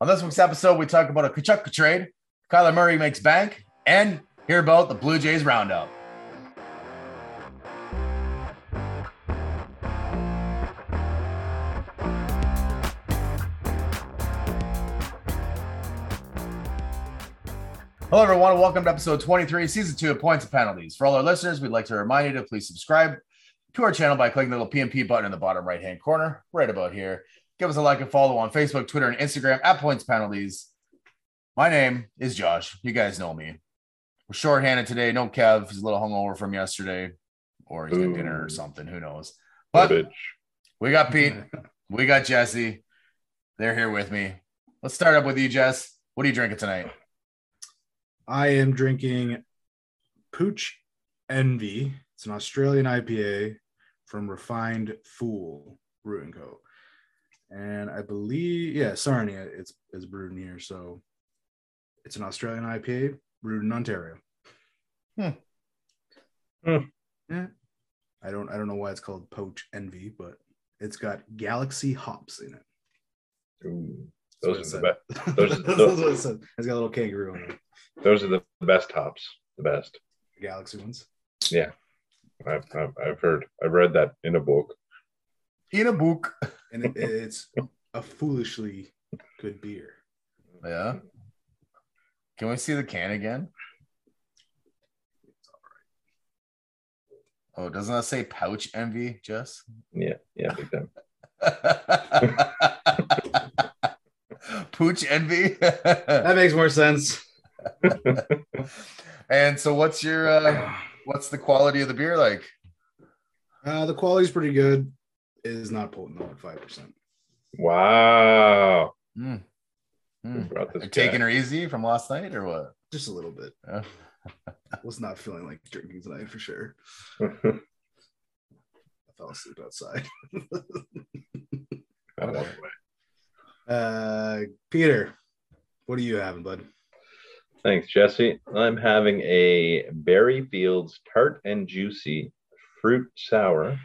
On this week's episode, we talk about a Tkachuk trade, Kyler Murray makes bank, and hear about the Blue Jays roundup. Hello, everyone, and welcome to episode 23, season two of Points and Penalties. For all our listeners, we'd like to remind you to please subscribe to our channel by clicking the little PMP button in the bottom right hand corner, right about here. Give us a like and follow on Facebook, Twitter, and Instagram at Points Penalties. My name is Josh. You guys know me. We're shorthanded today. No Kev. He's a little hungover from yesterday, or he's got dinner or something. Who knows? But a we got Pete. we got Jesse. They're here with me. Let's start up with you, Jess. What are you drinking tonight? I am drinking Pooch Envy. It's an Australian IPA from Refined Fool Brewing Co. And I believe, yeah, Sarnia, it's is brewed in here. So it's an Australian IPA brewed in Ontario. Hmm. Hmm. Yeah. I don't I don't know why it's called Poach Envy, but it's got Galaxy hops in it. Ooh, those are the it best. said. those- That's those- what it said. It's got a little kangaroo on it. Those are the best hops. The best. The Galaxy ones. I've, I've, I've heard. I've read that in a book. In a book. And it, it's a foolishly good beer. Yeah. Can we see the can again? Oh, doesn't that say pouch envy, Jess? Yeah, yeah, big time. Pooch envy. That makes more sense. and so what's your uh what's the quality of the beer like? Uh, the quality's pretty good. It is not potent though at five percent. Wow. Who brought this Are you taking her easy from last night or what? Just a little bit. Yeah. Was not feeling like drinking tonight for sure. I fell asleep outside. Got one way. uh, Peter, what are you having, bud? Thanks, Jesse. I'm having a Berry Fields tart and juicy fruit sour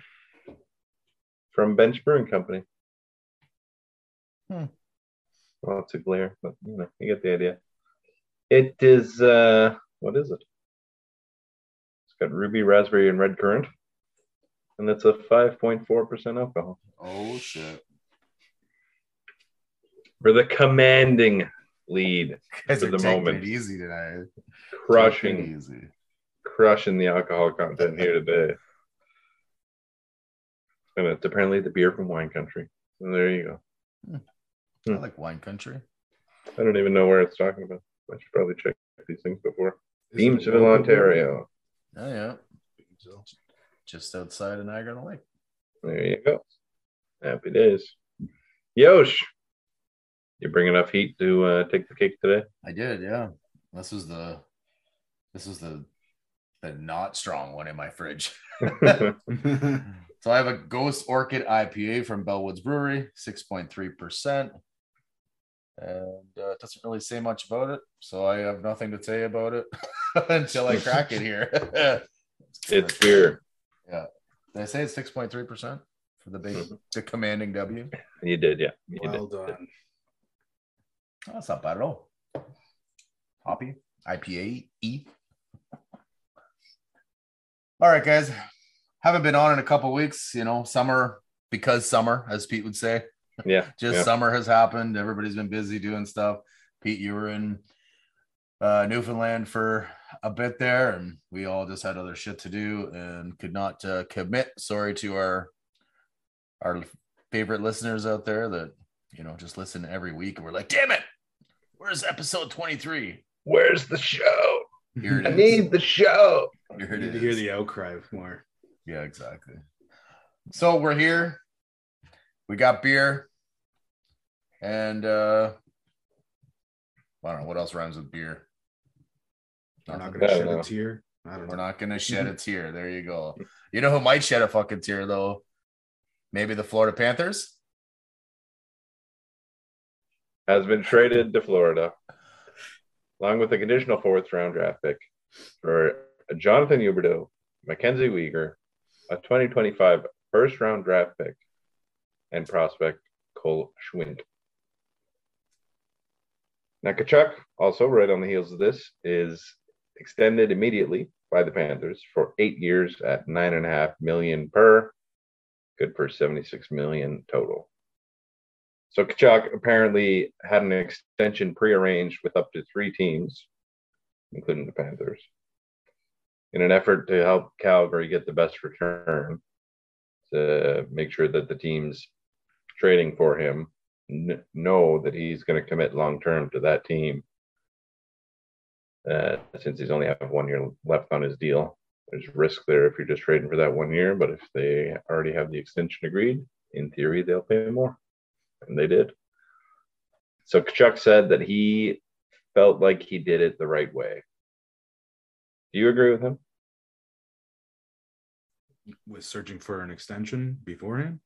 from Bench Brewing Company. Hmm. Lots of glare, but you know, you get the idea. It is uh what is it? It's got ruby, raspberry, and red currant. And it's a 5.4% alcohol. Oh shit. For the commanding lead, Guys For the moment. it easy tonight. Crushing it easy. crushing the alcohol content here today. And it's apparently the beer from wine country. And there you go. I Hmm. like wine country. I don't even know where it's talking about. I should probably check these things before. Is it a Beamsville, Ontario. Oh yeah. Beamsville. Just outside of Niagara on the Lake. There you go. Happy days. Yosh, you bring enough heat to uh, take the cake today? I did, yeah. This was the this was the the not strong one in my fridge. So I have a Ghost Orchid IPA from Bellwoods Brewery, 6.3%. And uh, it doesn't really say much about it. So I have nothing to say about it until I crack it here. it's beer. Yeah. Did I say it's 6.3% for the big, Mhm. the commanding W? You did, yeah. You Well did. done. Oh, that's not bad at all. Hoppy, IPA, E. All right, guys. Haven't been on in a couple weeks. You know, summer because summer, as Pete would say. Yeah. Just yeah. summer has happened. Everybody's been busy doing stuff. Pete, you were in uh, Newfoundland for a bit there, and we all just had other shit to do and could not uh, commit. Sorry to our our favorite listeners out there that you know just listen every week, and we're like, damn it, where's episode twenty three? Where's the show? Here it I is. need the show. Here I it need to hear the outcry more. Yeah, exactly. So we're here. We got beer. And uh I don't know what else rhymes with beer. I'm not gonna shed know. a tear. I don't We're know. not gonna shed a tear. There you go. You know who might shed a fucking tear though? Maybe the Florida Panthers. Has been traded to Florida, along with a conditional fourth round draft pick for Jonathan Huberdeau, Mackenzie Weegar, a 2025 first round draft pick, and prospect Cole Schwindt. Now, Tkachuk, also right on the heels of this, is extended immediately by the Panthers for eight years at nine and a half million per, good for 76 million total. So Tkachuk apparently had an extension prearranged with up to three teams, including the Panthers, in an effort to help Calgary get the best return, to make sure that the teams trading for him know that he's going to commit long term to that team. Uh, since he's only have one year left on his deal, there's risk there if you're just trading for that one year. But if they already have the extension agreed, in theory, they'll pay more, and they did. So Chuck said that he felt like he did it the right way. Do you agree with him? with searching for an extension beforehand.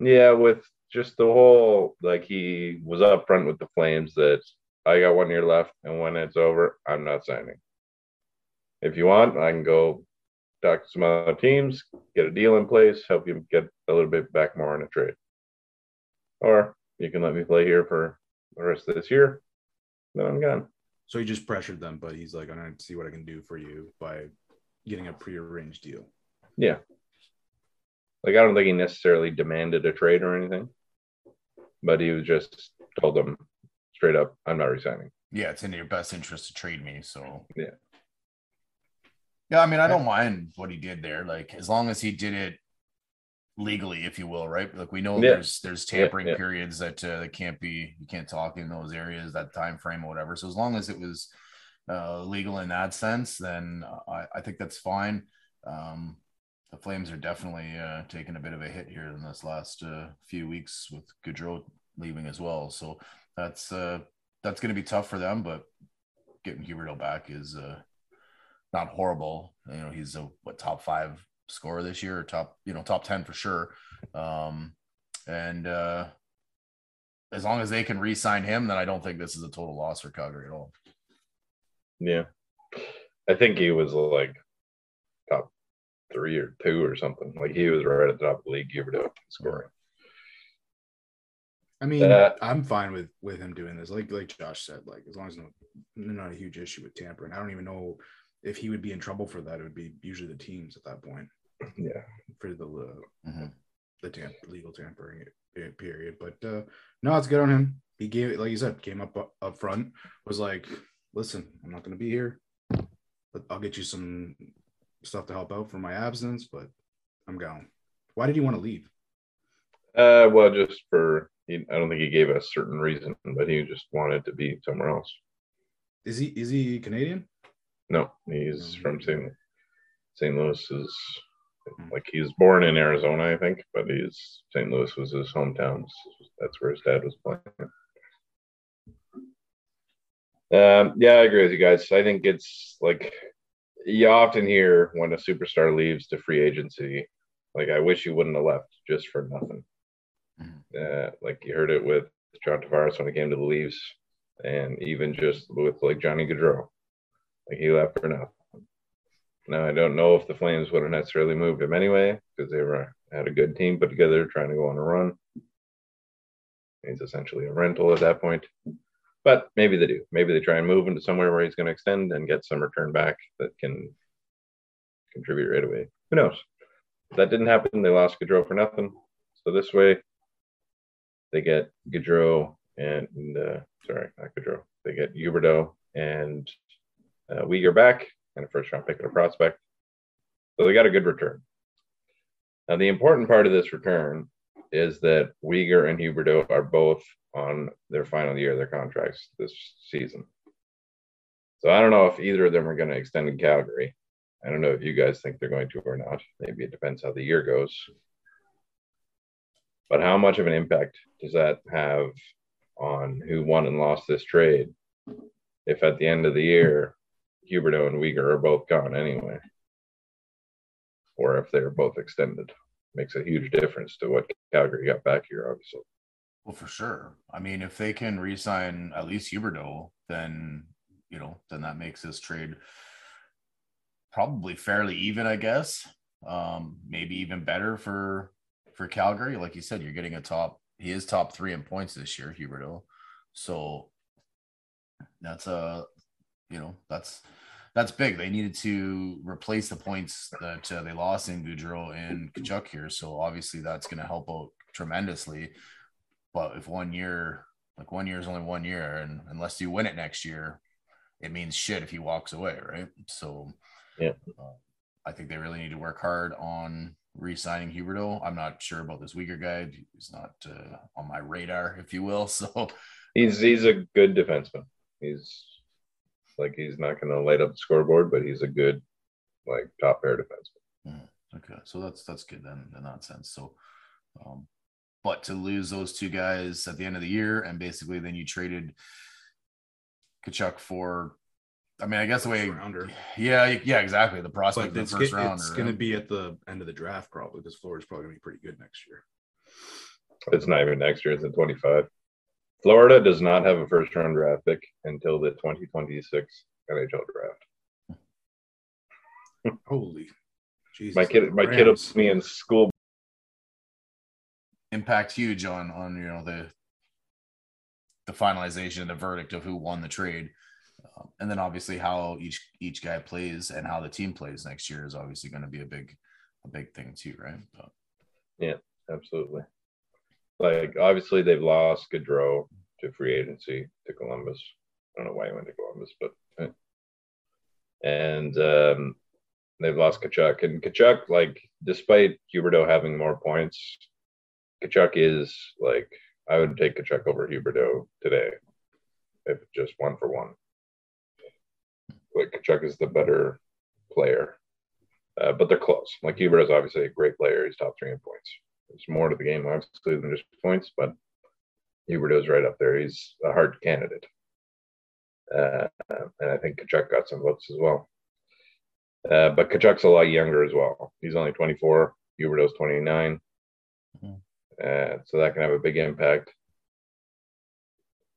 Yeah, with just the whole like he was upfront with the Flames that I got one year left, and when it's over, I'm not signing. If you want, I can go talk to some other teams, get a deal in place, help you get a little bit back more in a trade. Or you can let me play here for the rest of this year, then I'm gone. So he just pressured them, but he's like, I'm gonna see what I can do for you by getting a prearranged deal. Yeah. Like I don't think he necessarily demanded a trade or anything, but he was just told them straight up, I'm not resigning. Yeah, it's in your best interest to trade me. So Yeah. Yeah, I mean, I don't mind what he did there. Like as long as he did it legally, if you will, right? Like we know Yeah. there's there's tampering yeah. periods that uh, that can't be you can't talk in those areas, that time frame or whatever. So as long as it was uh, legal in that sense, then I, I think that's fine. Um, the Flames are definitely uh, taking a bit of a hit here in this last uh, few weeks with Gaudreau leaving as well. So that's uh, that's going to be tough for them, but getting Huberdeau back is uh, not horrible. You know, he's a what top five scorer this year, or top you know top ten for sure. Um, and uh, as long as they can re-sign him, then I don't think this is a total loss for Calgary at all. Yeah. I think he was like top three or two or something. Like he was right at the top of the league, give it up scoring. I mean, Uh, I'm fine with with him doing this. Like like Josh said, like as long as no not a huge issue with tampering. I don't even know if he would be in trouble for that. It would be usually the teams at that point Yeah. for the uh, Mhm. the tamp legal tampering period. But uh no, it's good on him. He gave it, like you said, came up up front, was like, listen, I'm not gonna be here. But I'll get you some stuff to help out for my absence, but I'm gone. Why did he want to leave? Uh, well, just for he, I don't think he gave a certain reason, but he just wanted to be somewhere else. Is he is he Canadian? No, he's No. from St. St. Louis. Is like he was born in Arizona, I think, but he's St. Louis was his hometown. That's where his dad was playing. Um, yeah, I agree with you guys. I think it's like you often hear when a superstar leaves to free agency, like I wish you wouldn't have left just for nothing. Mhm. Uh, like you heard it with John Tavares when he came to the Leafs, and even just with like Johnny Gaudreau, like he left for nothing. Now I don't know if the Flames would have necessarily moved him anyway because they were had a good team put together trying to go on a run. He's essentially a rental at that point. But maybe they do. Maybe they try and move him to somewhere where he's going to extend and get some return back that can contribute right away. Who knows? That didn't happen. They lost Gaudreau for nothing. So this way, they get Gaudreau and uh, sorry, not Gaudreau. They get Huberdeau and uh, Weegar back and a first round pick and a prospect. So they got a good return. Now the important part of this return is that Weegar and Huberdeau are both on their final year of their contracts this season. So I don't know if either of them are going to extend in Calgary. I don't know if you guys think they're going to or not. Maybe it depends how the year goes. But how much of an impact does that have on who won and lost this trade if at the end of the year Huberdeau and Weegar are both gone anyway? Or if they're both extended? Makes a huge difference to what Calgary got back here, obviously. Well, for sure. I mean, if they can re-sign at least Huberdeau, then you know, then that makes this trade probably fairly even, I guess. Um, maybe even better for for Calgary. Like you said, you're getting a top. He is top three in points this year, Huberdeau. So That's a, you know, that's that's big. They needed to replace the points that uh, they lost in Gaudreau and Tkachuk here. So obviously that's going to help out tremendously. But if one year, like one year is only one year, and unless you win it next year, it means shit if he walks away, right? So yeah, uh, I think they really need to work hard on re-signing Huberdeau. I'm not sure about this Weegar guy. He's not uh, on my radar, if you will. So he's he's a good defenseman. He's like he's not going to light up the scoreboard, but he's a good like top pair defenseman. Mm, okay, so that's that's good then in that sense. So, um, but to lose those two guys at the end of the year, and basically then you traded Tkachuk for I mean, I guess the way, rounder. yeah, yeah, exactly. The prospect of the first round. It's going to be at the end of the draft probably because Florida's probably going to be pretty good next year. It's not even next year; it's in twenty five. Florida does not have a first round draft pick until the twenty twenty six NHL draft. Holy, Jesus! My kid, my kid will me in school. Impact huge on on you know the the finalization, of the verdict of who won the trade. Um, and then obviously how each each guy plays and how the team plays next year is obviously going to be a big a big thing too, right? But, yeah, absolutely. Like obviously they've lost Gaudreau to free agency to Columbus. I don't know why he went to Columbus, but eh. and um, they've lost Tkachuk and Tkachuk. Like despite Huberdeau having more points, Tkachuk is like I would take Tkachuk over Huberdeau today if just one for one like Tkachuk is the better player, uh, but they're close. Like Huber is obviously a great player. He's top three in points. There's more to the game, obviously, than just points, but Hubert is right up there. He's a Hart candidate. Uh, and I think Tkachuk got some votes as well. Uh, but Tkachuk's a lot younger as well. He's only 24. Huberdeau's 29. Mm-hmm. Uh, so that can have a big impact.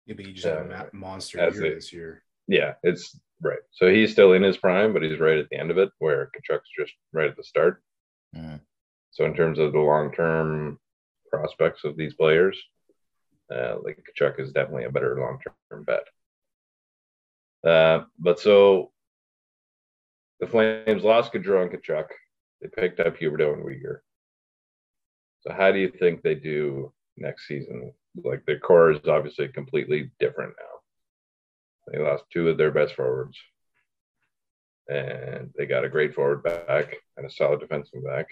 Yeah, but you just had a uh, monster year it, this year. Yeah, it's Right. So he's still in his prime, but he's right at the end of it, where Tkachuk's just right at the start. Mm. So in terms of the long term prospects of these players, uh, like Tkachuk is definitely a better long term bet. Uh, but so the Flames lost Gaudreau and Tkachuk. They picked up Huberdeau and Weegar. So how do you think they do next season? Like their core is obviously completely different now. They lost two of their best forwards. And they got a great forward back and a solid defenseman back.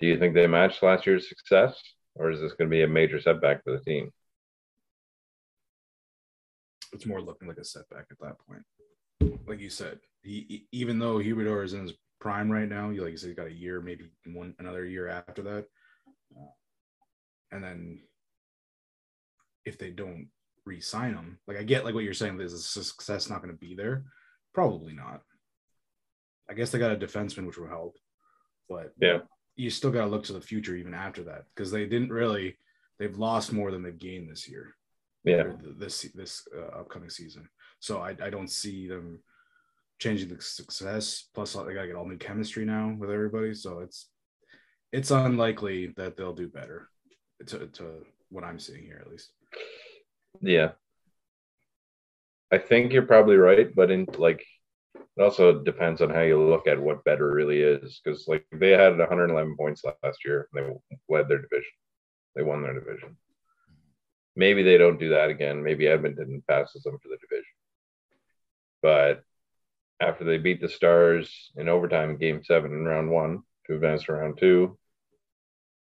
Do you think they matched last year's success, or is this going to be a major setback for the team? It's more looking like a setback at that point. Like you said, he, even though Huberdeau is in his prime right now, you like you said, he's got a year, maybe one another year after that, uh, and then if they don't re-sign him. Like I get like what you're saying. Is the success not going to be there? Probably not. I guess they got a defenseman, which will help, but yeah, you still got to look to the future even after that because they didn't really. They've lost more than they've gained this year. Yeah, this this uh, upcoming season. So I I don't see them changing the success. Plus, they got to get all new chemistry now with everybody. So it's it's unlikely that they'll do better. To to what I'm seeing here, at least. Yeah. I think you're probably right, but in like it also depends on how you look at what better really is. Because like they had 111 points last year, and they led their division. They won their division. Maybe they don't do that again. Maybe Edmonton passes them for the division. But after they beat the Stars in overtime, game seven in round one to advance to round two,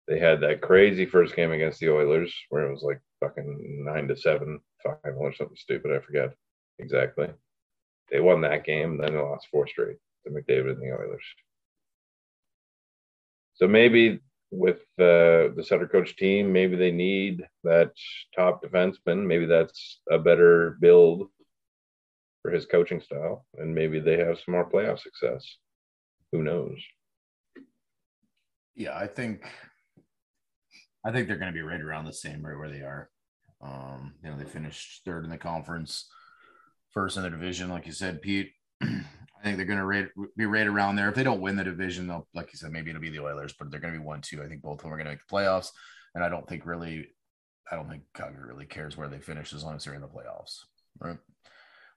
they had that crazy first game against the Oilers where it was like fucking nine to seven final or something stupid. I forget exactly. They won that game, then they lost four straight to McDavid and the Oilers. So maybe with uh, the center coach team, maybe they need that top defenseman. Maybe that's a better build for his coaching style, and maybe they have some more playoff success. Who knows? Yeah, I think I think they're going to be right around the same right where they are. Um, you know, they finished third in the conference, first in the division, like you said, Pete. I think they're going to be right around there. If they don't win the division, they'll, like you said, maybe it'll be the Oilers, but they're going to be one, two. I think both of them are going to make the playoffs. And I don't think really, I don't think Calgary really cares where they finish as long as they're in the playoffs. Right.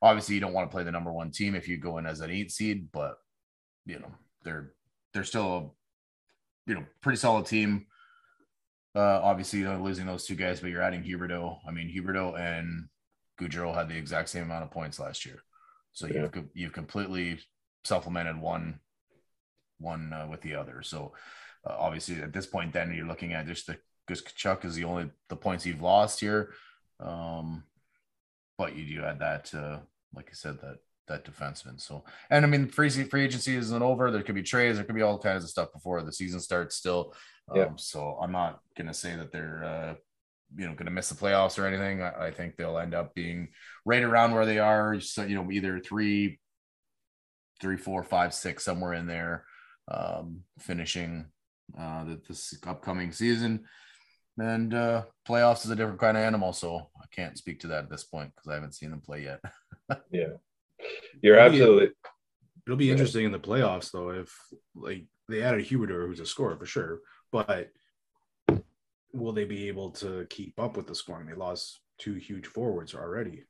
Obviously, you don't want to play the number one team if you go in as an eight seed, but you know they're they're still a you know pretty solid team. Uh, obviously, you know, losing those two guys, but you're adding Huberdeau. I mean, Huberdeau and Gaudreau had the exact same amount of points last year, so Yeah. you've you've completely supplemented one one uh, with the other. So uh, obviously, at this point, then you're looking at just the just Chuck is the only the points you've lost here, um, but you do add that uh, like I said that that defenseman. So and I mean, free free agency isn't over. There could be trades. There could be all kinds of stuff before the season starts. Still, um, Yeah. so I'm not gonna say that they're uh, you know gonna miss the playoffs or anything. I, I think they'll end up being right around where they are. So you know, either three, three, four, five, six, somewhere in there, um, finishing uh, the, this upcoming season. And uh, playoffs is a different kind of animal, so I can't speak to that at this point because I haven't seen them play yet. Yeah. You're Maybe- absolutely It'll be Yeah. interesting in the playoffs though if like they added Huberdeau who's a scorer for sure, but will they be able to keep up with the scoring? They lost two huge forwards already,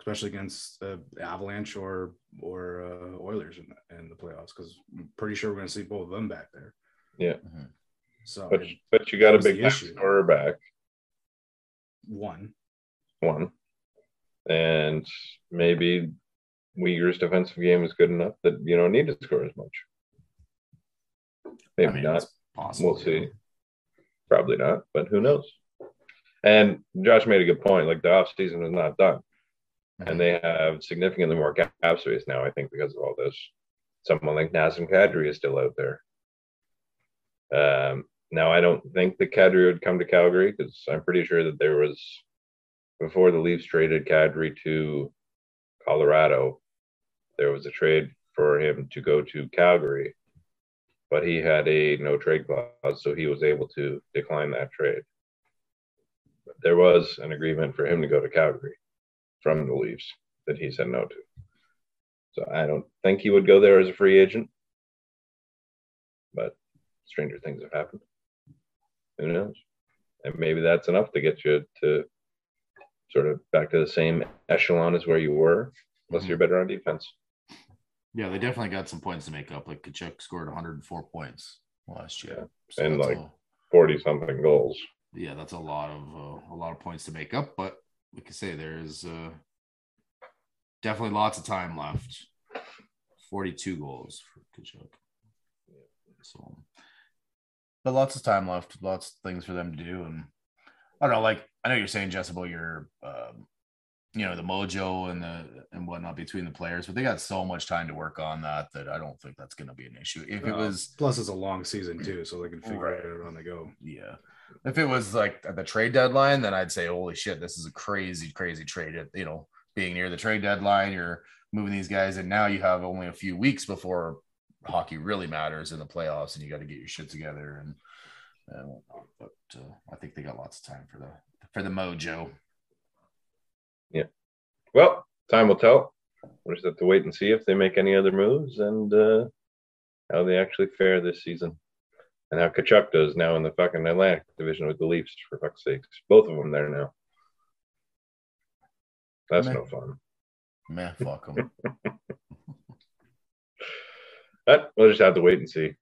especially against uh, Avalanche or or uh, Oilers in the, in the playoffs. Because I'm pretty sure we're going to see both of them back there. Yeah. Mhm. So but but you got a big scorer back one, one, and maybe Weegar's defensive game is good enough that you don't need to score as much. Maybe I mean, not. it's possible. We'll see. Probably not, but who knows? And Josh made a good point. Like the off season is not done, and they have significantly more cap space now. I think because of all this. Someone like Nazem Kadri is still out there. Um, now I don't think the Kadri would come to Calgary because I'm pretty sure that there was before the Leafs traded Kadri to Colorado, there was a trade for him to go to Calgary, but he had a no trade clause, so he was able to decline that trade. But there was an agreement for him to go to Calgary from the Leafs that he said no to. So I don't think he would go there as a free agent, but stranger things have happened. Who knows? And maybe that's enough to get you to sort of back to the same echelon as where you were, unless Mhm. you're better on defense. Yeah, they definitely got some points to make up. Like Tkachuk scored 104 points last year, And, like- 40 something goals. yeah, that's a lot of uh, a lot of points to make up. But like I say, there's uh, definitely lots of time left. 42 goals for Tkachuk. So, but lots of time left, lots of things for them to do, and I don't know. Like I know you're saying Jess about your, um, you know, the mojo and the and whatnot between the players, but they got so much time to work on that that I don't think that's going to be an issue. If it Uh, was plus it's a long season too, so they can figure Right. it out on the go. Yeah. If it was like at the trade deadline, then I'd say, holy shit, this is a crazy, crazy trade. You know, being near the trade deadline, you're moving these guys, and now you have only a few weeks before hockey really matters in the playoffs, and you got to get your shit together and and whatnot. But uh, I think they got lots of time for the for the mojo. Well, time will tell. We'll just have to wait and see if they make any other moves and uh, how they actually fare this season. And how Tkachuk does now in the fucking Atlantic division with the Leafs, for fuck's sakes. Both of them there now. That's Meh. no fun. Man, fuck them. But we'll just have to wait and see.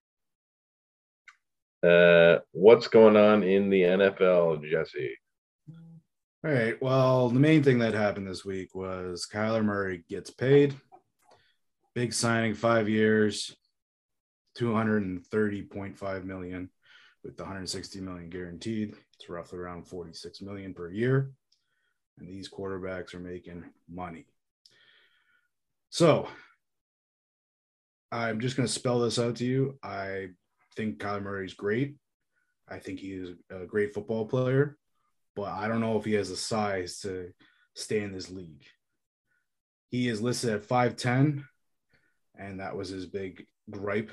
Uh, what's going on in the NFL, Jesse? All right. Well, the main thing that happened this week was Kyler Murray gets paid. Big signing, five years, 230.5 million with the 160 million guaranteed. It's roughly around 46 million per year. And these quarterbacks are making money. So I'm just going to spell this out to you. I think Kyler Murray is great. I think he is a great football player but I don't know if he has the size to stay in this league. He is listed at 5'10, and that was his big gripe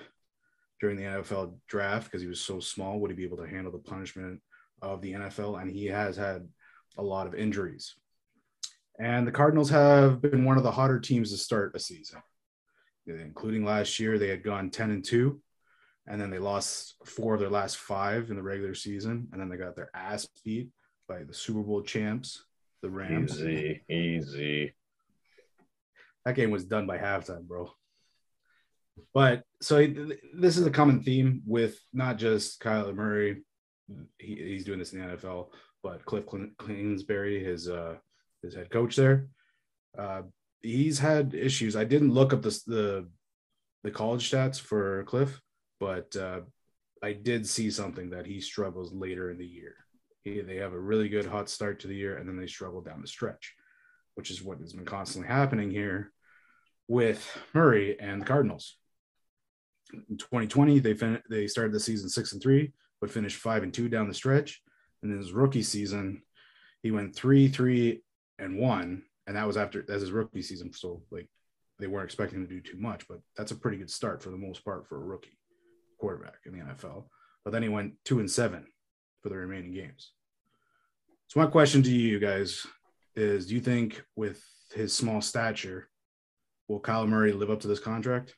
during the NFL draft because he was so small. Would he be able to handle the punishment of the NFL? And he has had a lot of injuries. And the Cardinals have been one of the hotter teams to start a season, including last year. They had gone 10 and 2, and then they lost four of their last five in the regular season, and then they got their ass beat by the Super Bowl champs. the Rams. Easy, easy. That game was done by halftime, bro. But so th- this is a common theme with not just Kyler Murray. He, he's doing this in the NFL, but Cliff Kingsbury, his uh, his head coach there, uh, he's had issues. I didn't look up the the, the college stats for Cliff, but uh, I did see something that he struggles later in the year. He, they have a really good hot start to the year, and then they struggle down the stretch, which is what has been constantly happening here with Murray and the Cardinals. In 2020, they fin- they started the season six and three, but finished five and two down the stretch. And in his rookie season, he went three, three, and one, and that was after that's his rookie season. So like they weren't expecting to do too much, but that's a pretty good start for the most part for a rookie quarterback in the NFL. But then he went two and seven for the remaining games. So my question to you guys is: Do you think with his small stature, will Kyle Murray live up to this contract?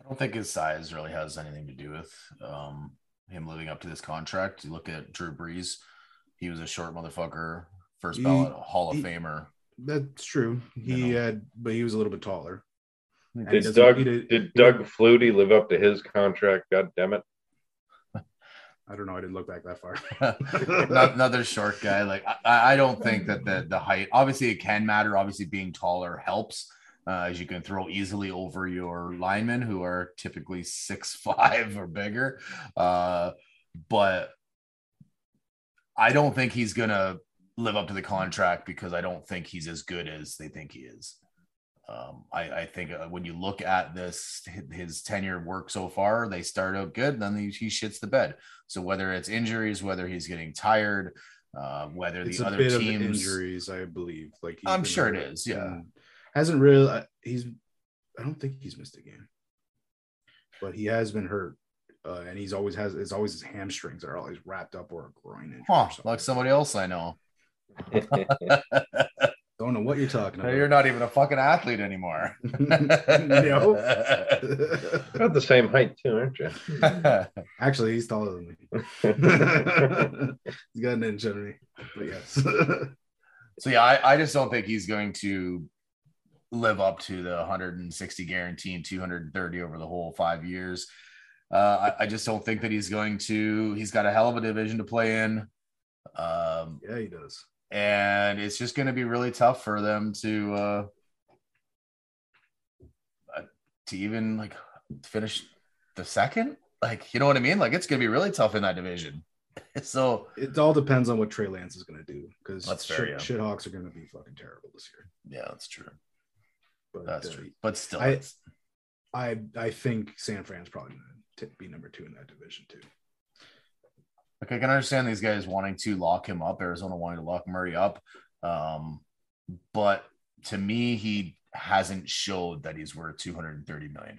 I don't think his size really has anything to do with um, him living up to this contract. You look at Drew Brees, he was a short motherfucker, first He- ballot Hall of he- Famer. That's true. He You know. had, but he was a little bit taller. Did Doug he did- did Doug Flutie live up to his contract? God damn it! I don't know. I didn't look back that far. Another short guy. Like I, I don't think that the the height. Obviously, it can matter. Obviously, being taller helps. Uh, as you can throw easily over your linemen who are typically six five or bigger. Uh, but I don't think he's gonna live up to the contract because I don't think he's as good as they think he is. Um, I, I think uh, when you look at this, his tenure work so far, they start out good, then he, he shits the bed. So whether it's injuries, whether he's getting tired, uh, whether it's the a other bit teams, of injuries, I believe. Like I'm sure it is. yeah. hasn't really. uh, He's. I don't think he's missed a game, but he has been hurt, uh, and he's always has. It's always his hamstrings that are always wrapped up or a groin injury. huh, or like somebody else I know. Don't know what you're talking about. You're not even a fucking athlete anymore. No. About the same height too, aren't you? Actually, he's taller than me. he's got an inch under me. But yes. So yeah, I, I just don't think he's going to live up to the 160 guarantee and 230 over the whole five years. Uh, I, I just don't think that he's going to. He's got a hell of a division to play in, um, yeah, he does. And it's just going to be really tough for them to uh, uh, to even like finish the second. Like, you know what I mean? Like, it's going to be really tough in that division. so It all depends on what Trey Lance is going to do because That's fair, shit, yeah. shithawks are going to be fucking terrible this year. yeah, that's true. But That's uh, true. But still, I- I I think San Fran's probably going to be number two in that division too. Like I can understand these guys wanting to lock him up, Arizona wanting to lock Murray up. Um, but to me, he hasn't showed that he's worth $230 million.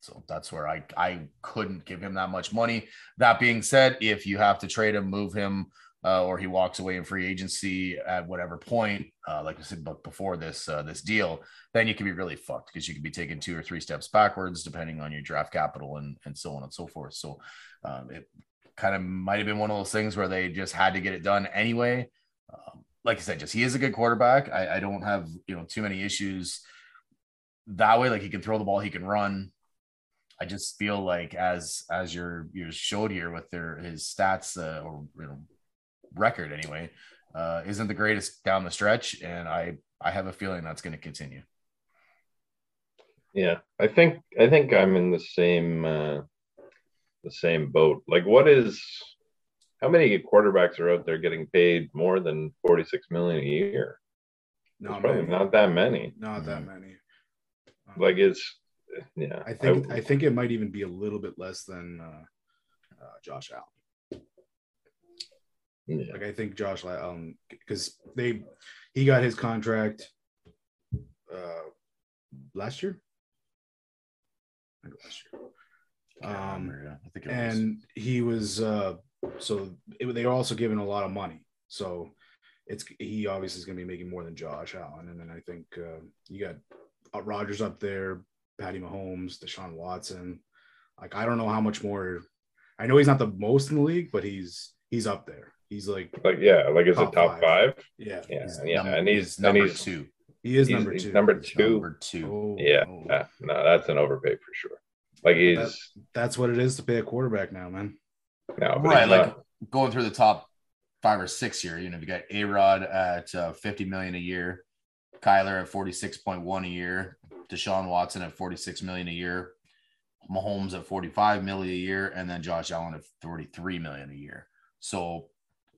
So that's where I, I couldn't give him that much money. That being said, if you have to trade him, move him, uh, or he walks away in free agency at whatever point, uh, like I said before this uh, this deal, then you can be really fucked because you could be taking two or three steps backwards depending on your draft capital and and so on and so forth. So um, it kind of might have been one of those things where they just had to get it done anyway. Um, like I said, just he is a good quarterback. I, I don't have you know too many issues that way. Like he can throw the ball, he can run. I just feel like as as your you showed here with their his stats uh, or you know record anyway uh, isn't the greatest down the stretch, and I I have a feeling that's going to continue. Yeah, I think I think I'm in the same uh, the same boat. Like, what is how many quarterbacks are out there getting paid more than 46 million a year? No, There's probably not that many. not that many. Um, Like, it's yeah. I think I, think it might even be a little bit less than uh, uh, Josh Allen. yeah. Like I think Josh Allen because they he got his contract uh last year. I last year. Can't Um, remember, yeah. I think it was. and he was uh so it, they were also given a lot of money so it's he obviously is going to be making more than josh allen and then i think uh, you got uh, rogers up there patty mahomes deshaun watson like i don't know how much more i know he's not the most in the league but he's he's up there. He's like, Like yeah, like is Top it top five. five? yeah, Yeah, he's, yeah, Number- and he's and number he's two. he is he's- number two. number two. Number two. Oh, Yeah, oh. yeah, no, that's an overpay for sure. Like he's That's what it is to pay a quarterback now, man. no, right, like not- going through the top five or six here. You know, you got A Rod at uh, 50 million a year, Kyler at 46.1 a year, Deshaun Watson at 46 million a year, Mahomes at 45 million a year, and then Josh Allen at 43 million a year. So,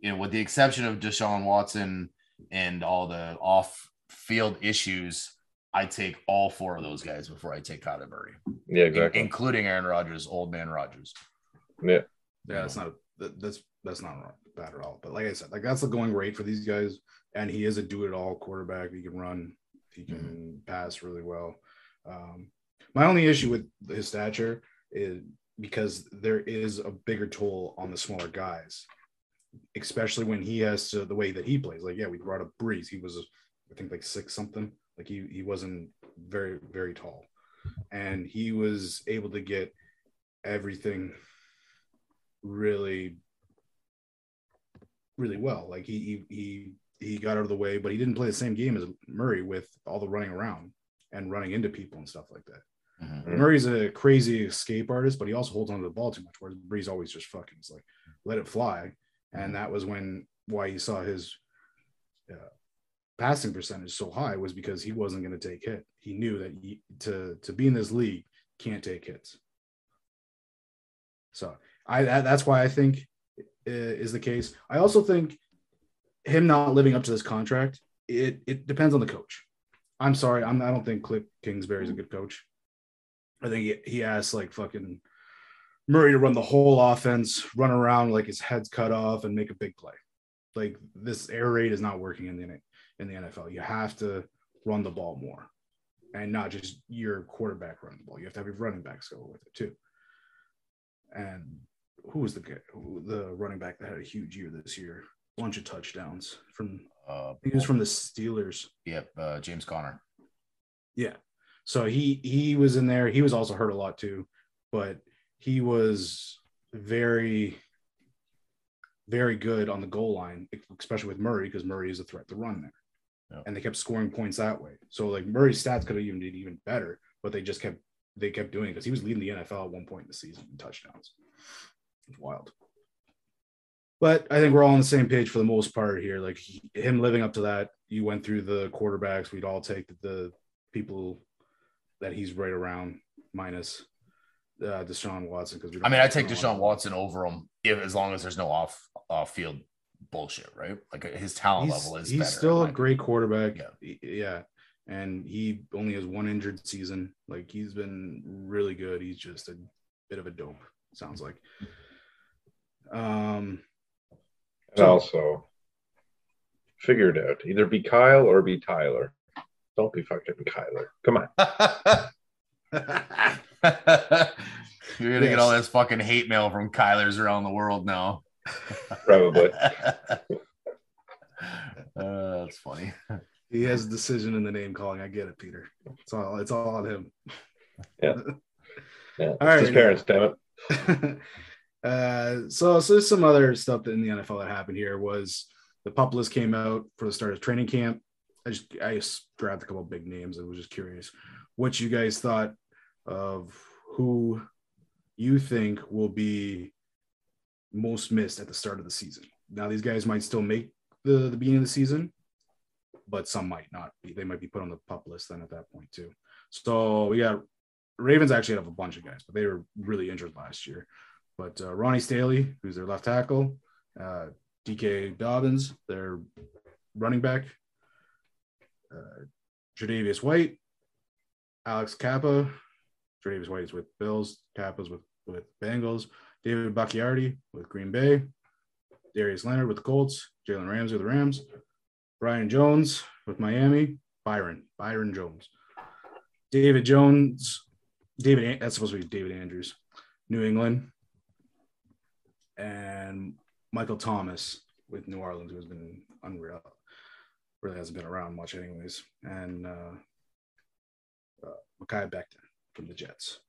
you know, with the exception of Deshaun Watson and all the off field issues, I take all four of those guys before I take Kyler Murray, yeah, in- exactly. including Aaron Rodgers, old man Rodgers. yeah, Yeah, that's not that's that's not bad at all. But like I said, like that's the going rate for these guys. And he is a do-it-all quarterback. He can run, he can pass really well. Um, my only issue with his stature is because there is a bigger toll on the smaller guys, especially when he has to the way that he plays. Like, yeah, we brought up Brees. He was, I think, like six something. Like he he wasn't very very tall, and he was able to get everything really really well. Like he he he, he got out of the way but he didn't play the same game as murray with all the running around and running into people and stuff like that. Mhm. Mm. murray's a crazy escape artist but he also holds onto the ball too much whereas brees always just fucking is like let it fly. And that was when why you saw his uh, passing percentage so high was because he wasn't going to take hit he knew that he, to to be in this league can't take hits so I that, that's why I think is the case. I also think him not living up to this contract. It it depends on the coach. I'm sorry, I'm I don't think Cliff Kingsbury's a good coach. I think he, he asked like fucking Murray to run the whole offense, run around like his head's cut off, and make a big play. Like this air raid is not working in the in the NFL. You have to run the ball more, and not just your quarterback running the ball. You have to have your running backs go with it too. And who was the the running back that had a huge year this year? A bunch of touchdowns from Uh, he was from the Steelers. Yep, uh, James Conner. Yeah. So he he was in there. He was also hurt a lot too, but he was very very good on the goal line, especially with Murray because Murray is a threat to run there. And they kept scoring points that way. So like Murray's stats could have even been even better, but they just kept they kept doing it because he was leading the NFL at one point in the season in touchdowns. It's wild. But I think we're all on the same page for the most part here. Like he, him living up to that, you went through the quarterbacks. We'd all take the, the people that he's right around, minus uh, Deshaun Watson. Because I mean, I take Deshaun Watson over him if as long as there's no off off field bullshit, right? Like his talent He's, level is he's better. still a great quarterback. Yeah. Yeah. And he only has one injured season. Like he's been really good. He's just a bit of a dope, sounds like. Um, And So- also, figure it out. Either be Kyle or be Tyler. Don't be fucking Kyler. Come on. You're gonna get all this fucking hate mail from Kyler's around the world now. Probably. Uh, that's funny. he has a decision in the name calling. I get it, Peter. It's all it's all on him. Yeah. Yeah. All right. His parents, damn it. uh, so, so there's some other stuff that in the NFL that happened here was the pup list came out for the start of training camp. I just I just grabbed a couple big names. I was just curious what you guys thought of who you think will be most missed at the start of the season. Now these guys might still make the, the beginning of the season, but some might not be. They might be put on the pup list then at that point too. So we got Ravens actually have a bunch of guys, but they were really injured last year. But uh, Ronnie Stanley, who's their left tackle, uh, JK Dobbins, their running back, uh, Tre'Davious White, Alex Cappa. Tre'Davious White is with Bills, Cappa's with with Bengals, David Bakhtiari with Green Bay, Darius Leonard with Colts, Jalen Ramsey with the Rams, Brian Jones with Miami, Byron, Byron Jones, David Jones, David, that's supposed to be David Andrews, New England, and Michael Thomas with New Orleans, who has been unreal. Really hasn't been around much, anyways. And uh, uh, Mekhi Becton from the Jets.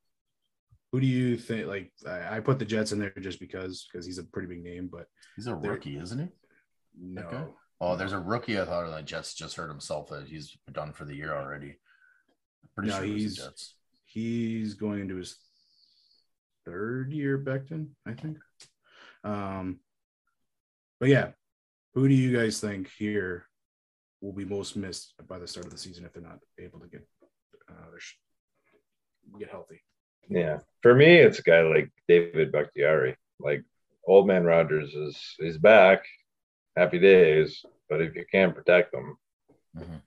Who do you think? Like, I, I put the Jets in there just because because he's a pretty big name, but He's a rookie, isn't he? no. Okay. Oh, there's a rookie. I thought the Jets just heard himself that he's done for the year already. Pretty No, sure it was the he's- Jets. He's going into his third year Becton, I think. Um, but yeah, who do you guys think here will be most missed by the start of the season if they're not able to get uh, get healthy? Yeah. For me, it's a guy like David Bakhtiari. Like old man Rodgers is is back. Happy days. But if you can't protect them, Mhm.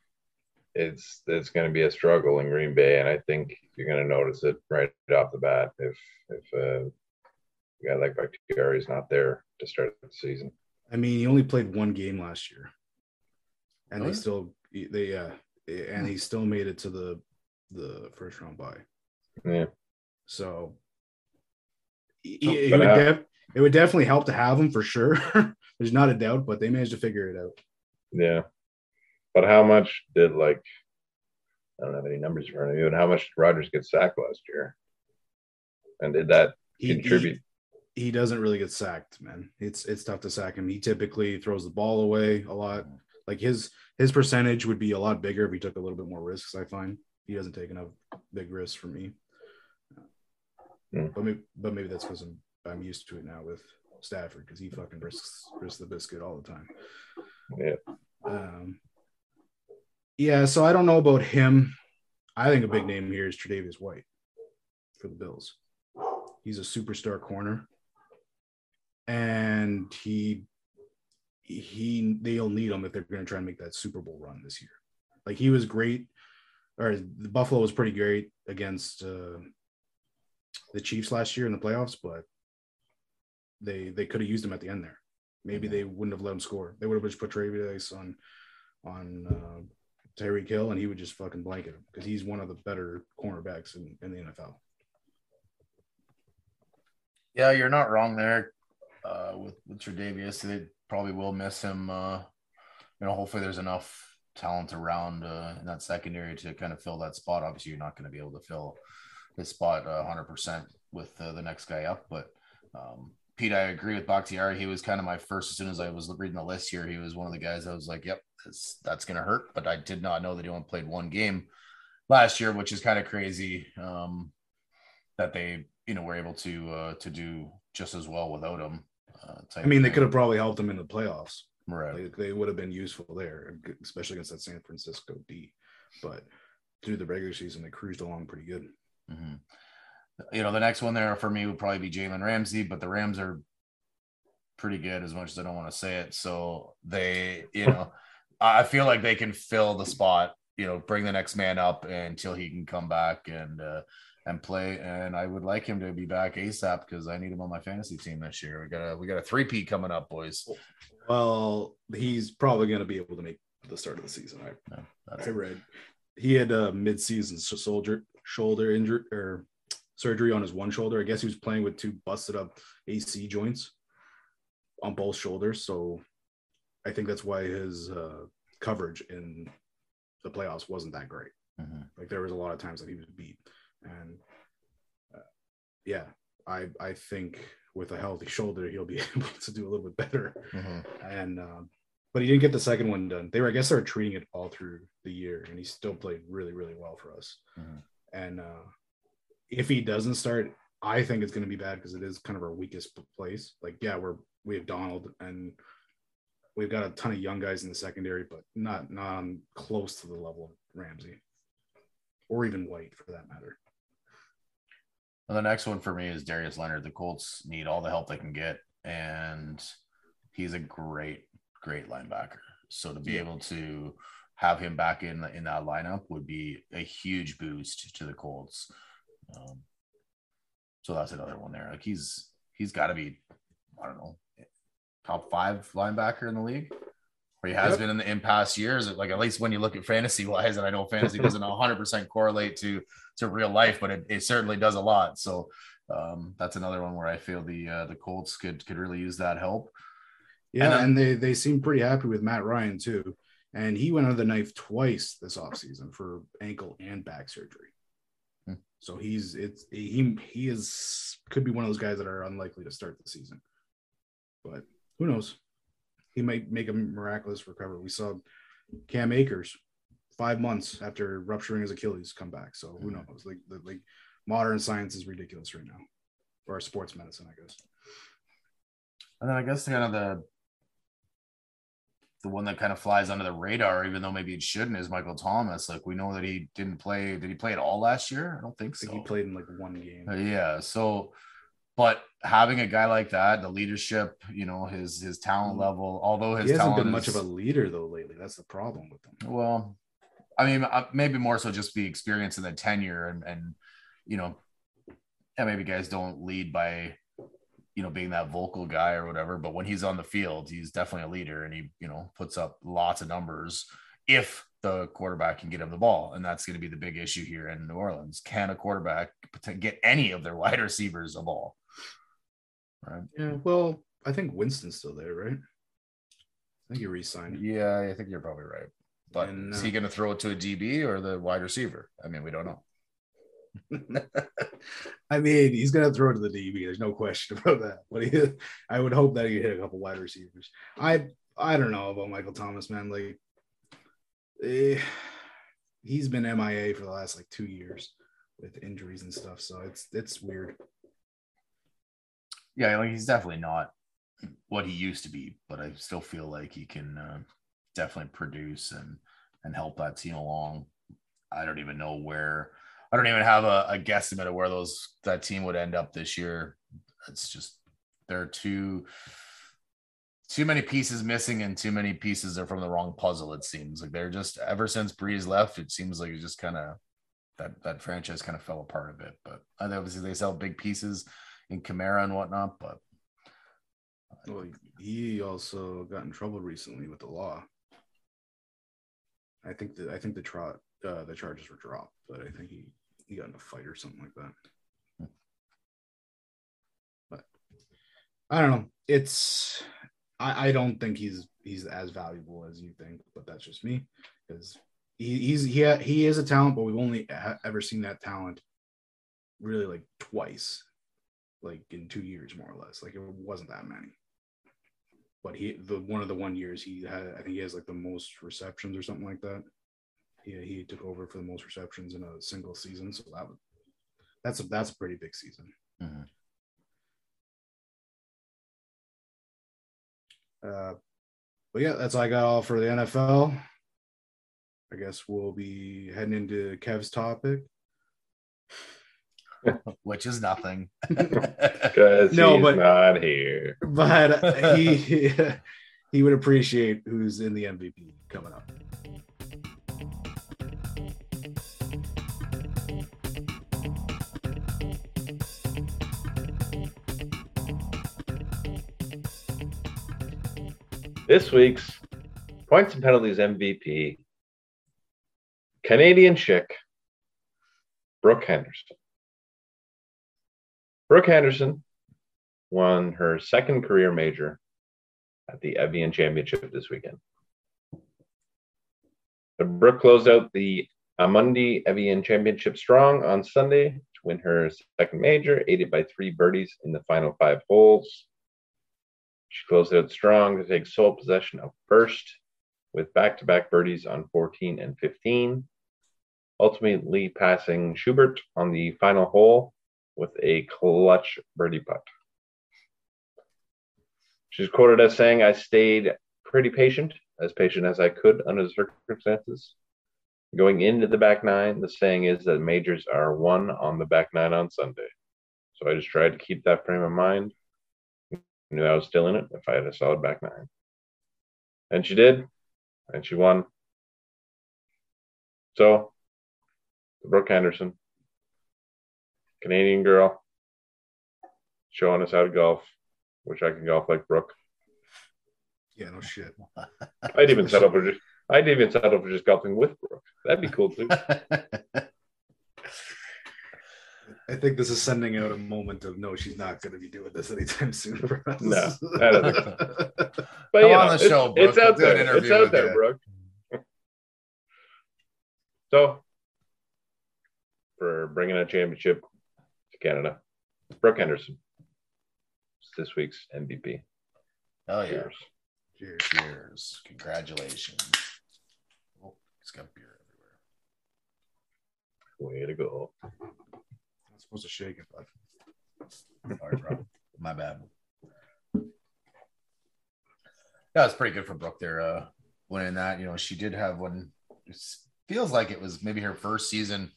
it's it's going to be a struggle in Green Bay, and I think you're going to notice it right off the bat if if uh, a guy like Bakhtiari is not there to start the season. I mean, he only played one game last year, and Really? they still they uh and he still made it to the the first round bye. Yeah, So So- it, would def- it would definitely help to have him for sure. There's not a doubt, but they managed to figure it out. yeah. But how much did like I don't have any numbers in front of you, and how much did Rodgers get sacked last year? And did that He, contribute? he he doesn't really get sacked, man. It's it's tough to sack him. He typically throws the ball away a lot. Like his his percentage would be a lot bigger if he took a little bit more risks. I find he doesn't take enough big risks for me. Hmm. But maybe but maybe that's because I'm I'm used to it now with Stafford because he fucking risks risks the biscuit all the time. Yeah. Um, yeah, so I don't know about him. I think a big name here is Tre'Davious White for the Bills. He's a superstar corner, and he he they'll need him if they're going to try and make that Super Bowl run this year. Like he was great, or the Buffalo was pretty great against uh, the Chiefs last year in the playoffs, but they they could have used him at the end there. Maybe they wouldn't have let him score. They would have just put Travis on on uh, Tyreek Hill, and he would just fucking blanket him because he's one of the better cornerbacks in, in the NFL. Yeah, you're not wrong there. Uh, with with Tre'Davious, they probably will miss him. Uh, you know, hopefully there's enough talent around uh, in that secondary to kind of fill that spot. Obviously, you're not going to be able to fill his spot uh, 100% with uh, the next guy up. But um, Pete, I agree with Bakhtiari. He was kind of my first. As soon as I was reading the list here, he was one of the guys I was like, "Yep, that's that's going to hurt." But I did not know that he only played one game last year, which is kind of crazy. Um, that they you know were able to uh, to do just as well without him. Uh, I mean, they could have probably helped him in the playoffs. right. Like, they would have been useful there, especially against that San Francisco D. But through the regular season, they cruised along pretty good. Mhm. You know, the next one there for me would probably be Jalen Ramsey, but the Rams are pretty good as much as I don't want to say it. So they, you know, I feel like they can fill the spot, you know, bring the next man up until he can come back and uh and play. And I would like him to be back ASAP because I need him on my fantasy team this year. We got a we got a three P coming up, boys. Well, he's probably going to be able to make the start of the season. I, No, I read he had a mid-season soldier shoulder injury or surgery on his one shoulder. I guess he was playing with two busted up AC joints on both shoulders. So I think that's why his uh, coverage in the playoffs wasn't that great. Mhm. Like there was a lot of times that he was beat, and uh, yeah, I I think with a healthy shoulder he'll be able to do a little bit better. Mhm. And um, but he didn't get the second one done. They were I guess they were treating it all through the year, and he still played really really well for us. Mhm. And uh, if he doesn't start, I think it's going to be bad because it is kind of our weakest place. Like yeah, we're we have Donald and. We've got a ton of young guys in the secondary, but not not on close to the level of Ramsey or even White for that matter. Well, the next one for me is Darius Leonard. The Colts need all the help they can get, and he's a great, great linebacker. So to be Yeah. able to have him back in in that lineup would be a huge boost to the Colts. Um, so that's another one there. Like he's he's got to be, I don't know, top five linebacker in the league. Or he has Yep. been in the in past years. Like at least when you look at fantasy wise, and I know fantasy doesn't 100 percent correlate to to real life, but it, it certainly does a lot. So um, that's another one where I feel the uh, the Colts could could really use that help. Yeah, then- and, they they seem pretty happy with Matt Ryan too. And he went under the knife twice this offseason for ankle and back surgery. Hmm. So he's it's he he is could be one of those guys that are unlikely to start the season. But who knows? He might make a miraculous recovery. We saw Cam Akers five months after rupturing his Achilles come back. So who Hmm. knows? Like the like modern science is ridiculous right now, or sports medicine, I guess. And then I guess kind of the the one that kind of flies under the radar, even though maybe it shouldn't, is Michael Thomas. Like we know that he didn't play. Did he play at all last year? I don't think I so. think he played in like one game. Uh, yeah. So, but having a guy like that, the leadership, you know, his his talent Mm. level, although his He hasn't been much of a leader though lately. That's the problem with him. well, I mean, uh, maybe more so just the experience and the tenure, and and you know, yeah, maybe guys don't lead by you know being that vocal guy or whatever. But when he's on the field, he's definitely a leader, and he you know puts up lots of numbers if the quarterback can get him the ball, and that's going to be the big issue here in New Orleans. Can a quarterback get any of their wide receivers a ball? Right. Yeah. Well, I think Winston's still there, right? I think he re-signed. Yeah, I think you're probably right. But And, is uh, he going to throw it to a DB or the wide receiver? I mean, we don't know. I mean, he's gonna throw to the DB. There's no question about that. But he, I would hope that he hit a couple wide receivers. I, I don't know about Michael Thomas, man. Like, eh, he's been MIA for the last like two years with injuries and stuff. So it's it's weird. Yeah, like he's definitely not what he used to be, but I still feel like he can uh, definitely produce and and help that team along. I don't even know where. I don't even have a, a guesstimate of where those that team would end up this year. It's just there are too too many pieces missing and too many pieces are from the wrong puzzle. It seems like they're just ever since Brees left. It seems like it just kind of that that franchise kind of fell apart a bit. But obviously they sell big pieces in Kamara and whatnot. But Well, he also got in trouble recently with the law. I think that I think the trot uh, the charges were dropped, but I think he he got in a fight or something like that. But I don't know. It's I, I don't think he's he's as valuable as you think, but that's just me because he, he's he he is a talent, but we've only ha- ever seen that talent really like twice, like in two years more or less. Like it wasn't that many. But he the one of the one years he had I think he has like the most receptions or something like that. Yeah, he took over for the most receptions in a single season, so that was that's a that's a pretty big season. Mhm. Uh, but yeah, that's all I got all for the NFL. I guess we'll be heading into Kev's topic. which is nothing. Because No, he's but- not here. But he he would appreciate who's in the MVP coming up. This week's points and penalties MVP, Canadian chick, Brooke Henderson. Brooke Henderson won her second career major at the Evian Championship this weekend. Brooke closed out the Amundi Evian Championship strong on Sunday to win her second major, aided by three birdies in the final five holes. She closed out strong to take sole possession of first with back to back birdies on 14 and 15, ultimately passing Schubert on the final hole with a clutch birdie putt. She's quoted as saying, I stayed pretty patient, as patient as I could under the circumstances. Going into the back nine, the saying is that majors are one on the back nine on Sunday. So I just tried to keep that frame of mind knew I was still in it if I had a solid back nine. And she did, and she won. So, Brooke Henderson, Canadian girl, showing us how to golf. Wish I could golf like Brooke. Yeah, no shit. I'd even settle for just. I'd even settle for just golfing with Brooke. That'd be cool too. I think this is sending out a moment of no, she's not going to be doing this anytime soon for us. No, I don't think But Come you know, on the it's, show, it's Brooke. out We'll there. It's interview out with there, you. Brooke. So, for bringing a championship to Canada. Brooke Henderson. It's this week's MVP. Oh yeah. Cheers. Cheers. Cheers. Congratulations. Oh, it's got beer everywhere. Way to go. Supposed to shake it, but. My bad. Yeah, it's pretty good for Brooke there, uh, winning that. You know, she did have one. It feels like it was maybe her first season.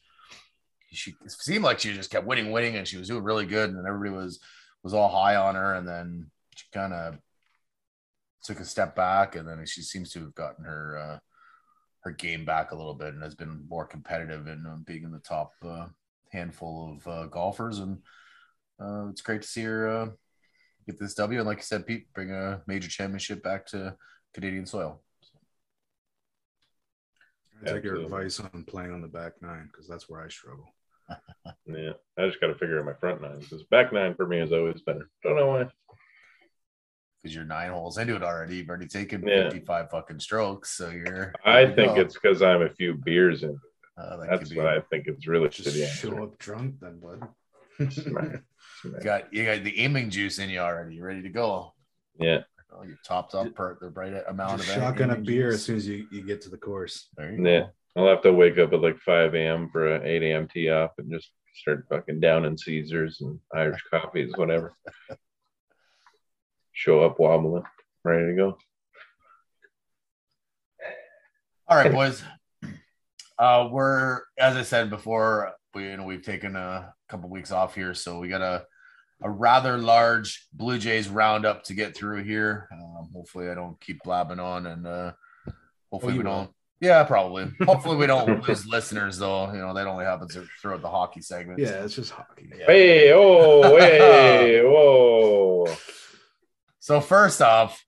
She seemed like she just kept winning, winning, and she was doing really good, and everybody was was all high on her, and then she kind of took a step back, and then she seems to have gotten her uh, her game back a little bit, and has been more competitive and uh, being in the top uh, handful of uh, golfers, and uh, it's great to see her uh, get this W, and like you said, Pete, bring a major championship back to Canadian soil. I take your advice on playing on the back nine because that's where I struggle. Yeah, I just got to figure out my front nine because back nine for me is always better. Don't know why. Because you're nine holes into it already. You've already taken Yeah. 55 fucking strokes. So you're. I good to think go. it's because I'm a few beers in. Uh, that That's could be. what I think it's really Just shitty. show answer. up drunk, then, bud. Smack. You got you got the aiming juice in you already. You're ready to go. Yeah, Oh, you topped up per the right amount Just of shotgun a beer juice. as soon as you, you get to the course. There you Yeah. go. I'll have to wake up at like 5 a.m. for an 8 a.m. tee off and just start fucking down in Caesars and Irish coffees, whatever. Show up wobbling, ready to go. All right, boys. Uh, we're as I said before, we you know we've taken a couple weeks off here, so we got a a rather large Blue Jays roundup to get through here. Um, hopefully, I don't keep blabbing on, and uh, hopefully Oh, we will. don't. Yeah, probably. Hopefully, we don't lose listeners though. You know that only happens throughout the hockey segment. Yeah, it's just hockey. Yeah. Hey, oh, hey, whoa. So first off,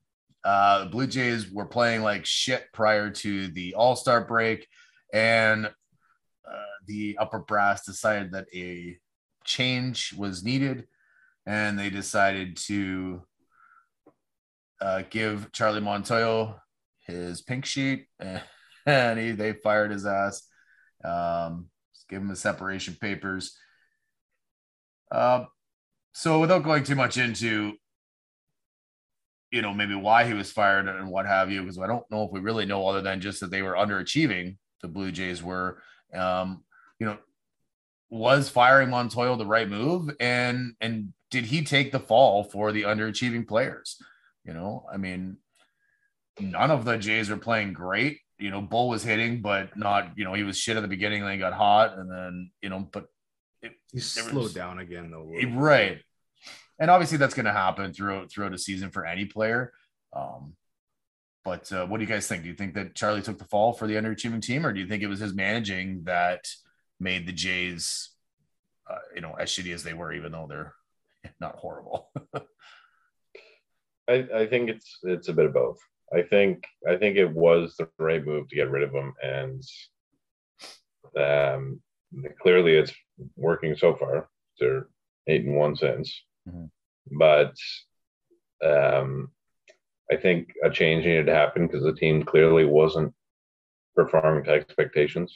uh, the Blue Jays were playing like shit prior to the All Star break, and uh, the upper brass decided that a change was needed, and they decided to uh, give Charlie Montoyo his pink sheet, and he, they fired his ass. Um, give him the separation papers. Uh, so without going too much into you know, maybe why he was fired and what have you, because I don't know if we really know other than just that they were underachieving. The Blue Jays were, um, you know, was firing Montoya the right move, and and did he take the fall for the underachieving players? You know, I mean, none of the Jays were playing great. You know, Bull was hitting, but not. You know, he was shit at the beginning, then he got hot, and then you know, but He's There slowed was- down again though. a little bit. right and obviously that's going to happen throughout throughout a season for any player um but uh, what do you guys think do you think that charlie took the fall for the underachieving team or do you think it was his managing that made the jays uh, you know as shitty as they were even though they're not horrible I, I think it's it's a bit of both. I think I think it was the right move to get rid of him, and um, clearly it's working so far. They're eight and one since, Mhm. but um, I think a change needed to happen because the team clearly wasn't performing to expectations.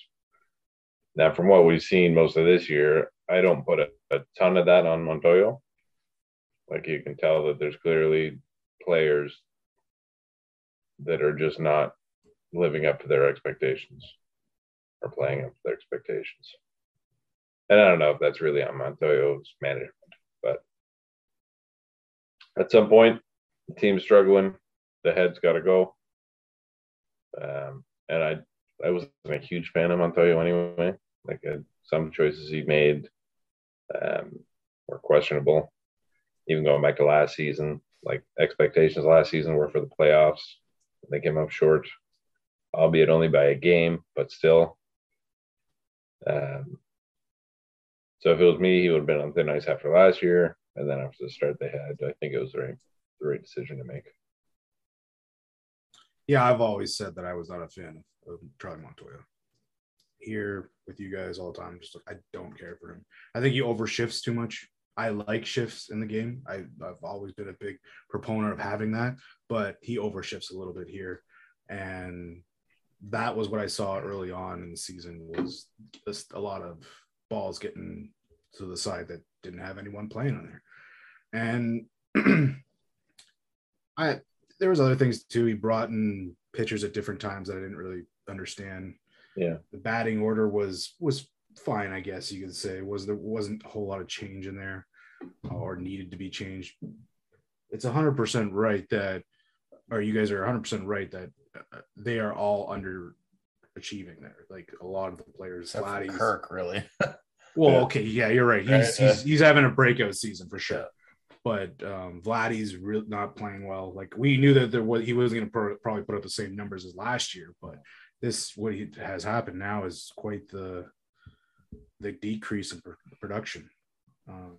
Now, from what we've seen most of this year, I don't put a, a ton of that on Montoyo. Like you can tell that there's clearly players that are just not living up to their expectations or playing up to their expectations. And I don't know if that's really on Montoyo's management, but at some point, the team's struggling. The head's got to go. Um, and I, I wasn't a huge fan of Montoyo anyway. Like uh, some choices he made um, were questionable. Even going back to last season, like expectations last season were for the playoffs. They came up short, albeit only by a game, but still. Um, so if it was me, he would have been on thin ice after last year, and then after the start they had, I think it was the right, the right decision to make. Yeah, I've always said that I was not a fan of, Charlie Montoya. Here with you guys all the time, just like I don't care for him. I think he overshifts too much. I like shifts in the game. I, I've always been a big proponent of having that, but he overshifts a little bit here, and that was what I saw early on in the season was just a lot of balls getting to the side that didn't have anyone playing on there. And I there was other things too. He brought in pitchers at different times that I didn't really understand. Yeah. The batting order was was fine, I guess you could say. Was there wasn't a whole lot of change in there or needed to be changed. It's 100% right that or you guys are 100% right that uh, they are all underachieving there. Like a lot of the players, Except Kirk, really. well, okay, yeah, you're right. He's, Right, he's he's having a breakout season for sure. But um, Vladdy's real not playing well. Like we knew that there was he was going to pro- probably put up the same numbers as last year, but this what he has happened now is quite the the decrease in pr- production. Um,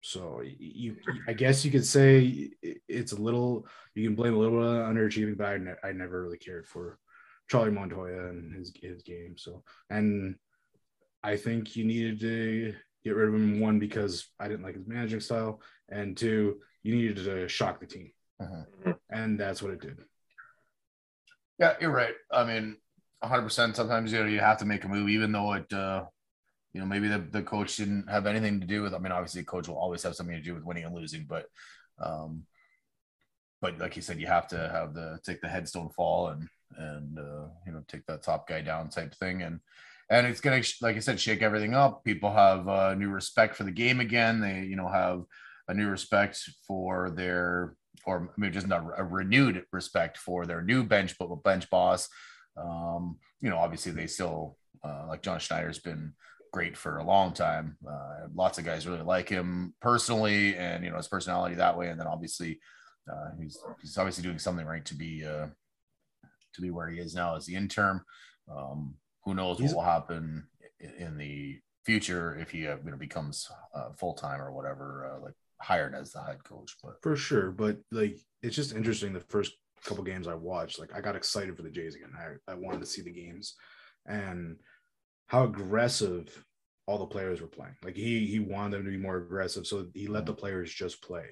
so you, I guess you could say it's a little. You can blame a little bit on underachieving, but I, ne- I never really cared for Charlie Montoya and his his game. So and I think you needed to get rid of him one because I didn't like his managing style, and two, you needed to shock the team, Mhm. and that's what it did. Yeah, you're right. I mean, 100%. Sometimes you know you have to make a move, even though it, uh, you know, maybe the, the coach didn't have anything to do with. I mean, obviously, coach will always have something to do with winning and losing, but, um, but like you said, you have to have the take the headstone fall and and uh, you know take that top guy down type thing, and and it's gonna like I said shake everything up. People have uh, new respect for the game again. They you know have a new respect for their or maybe just not a renewed respect for their new bench but bench boss. Um, you know, obviously they still uh, like John Schneider's been great for a long time. Uh, lots of guys really like him personally, and you know his personality that way. And then obviously uh, he's he's obviously doing something right to be uh, to be where he is now as the interim. Um, who knows He's- what will happen in the future if he uh, you know becomes uh, full time or whatever, uh, like hired as the head coach. But For sure, but like it's just interesting. The first couple games I watched, like I got excited for the Jays again. I, I wanted to see the games and how aggressive all the players were playing. Like he he wanted them to be more aggressive, so he let the players just play.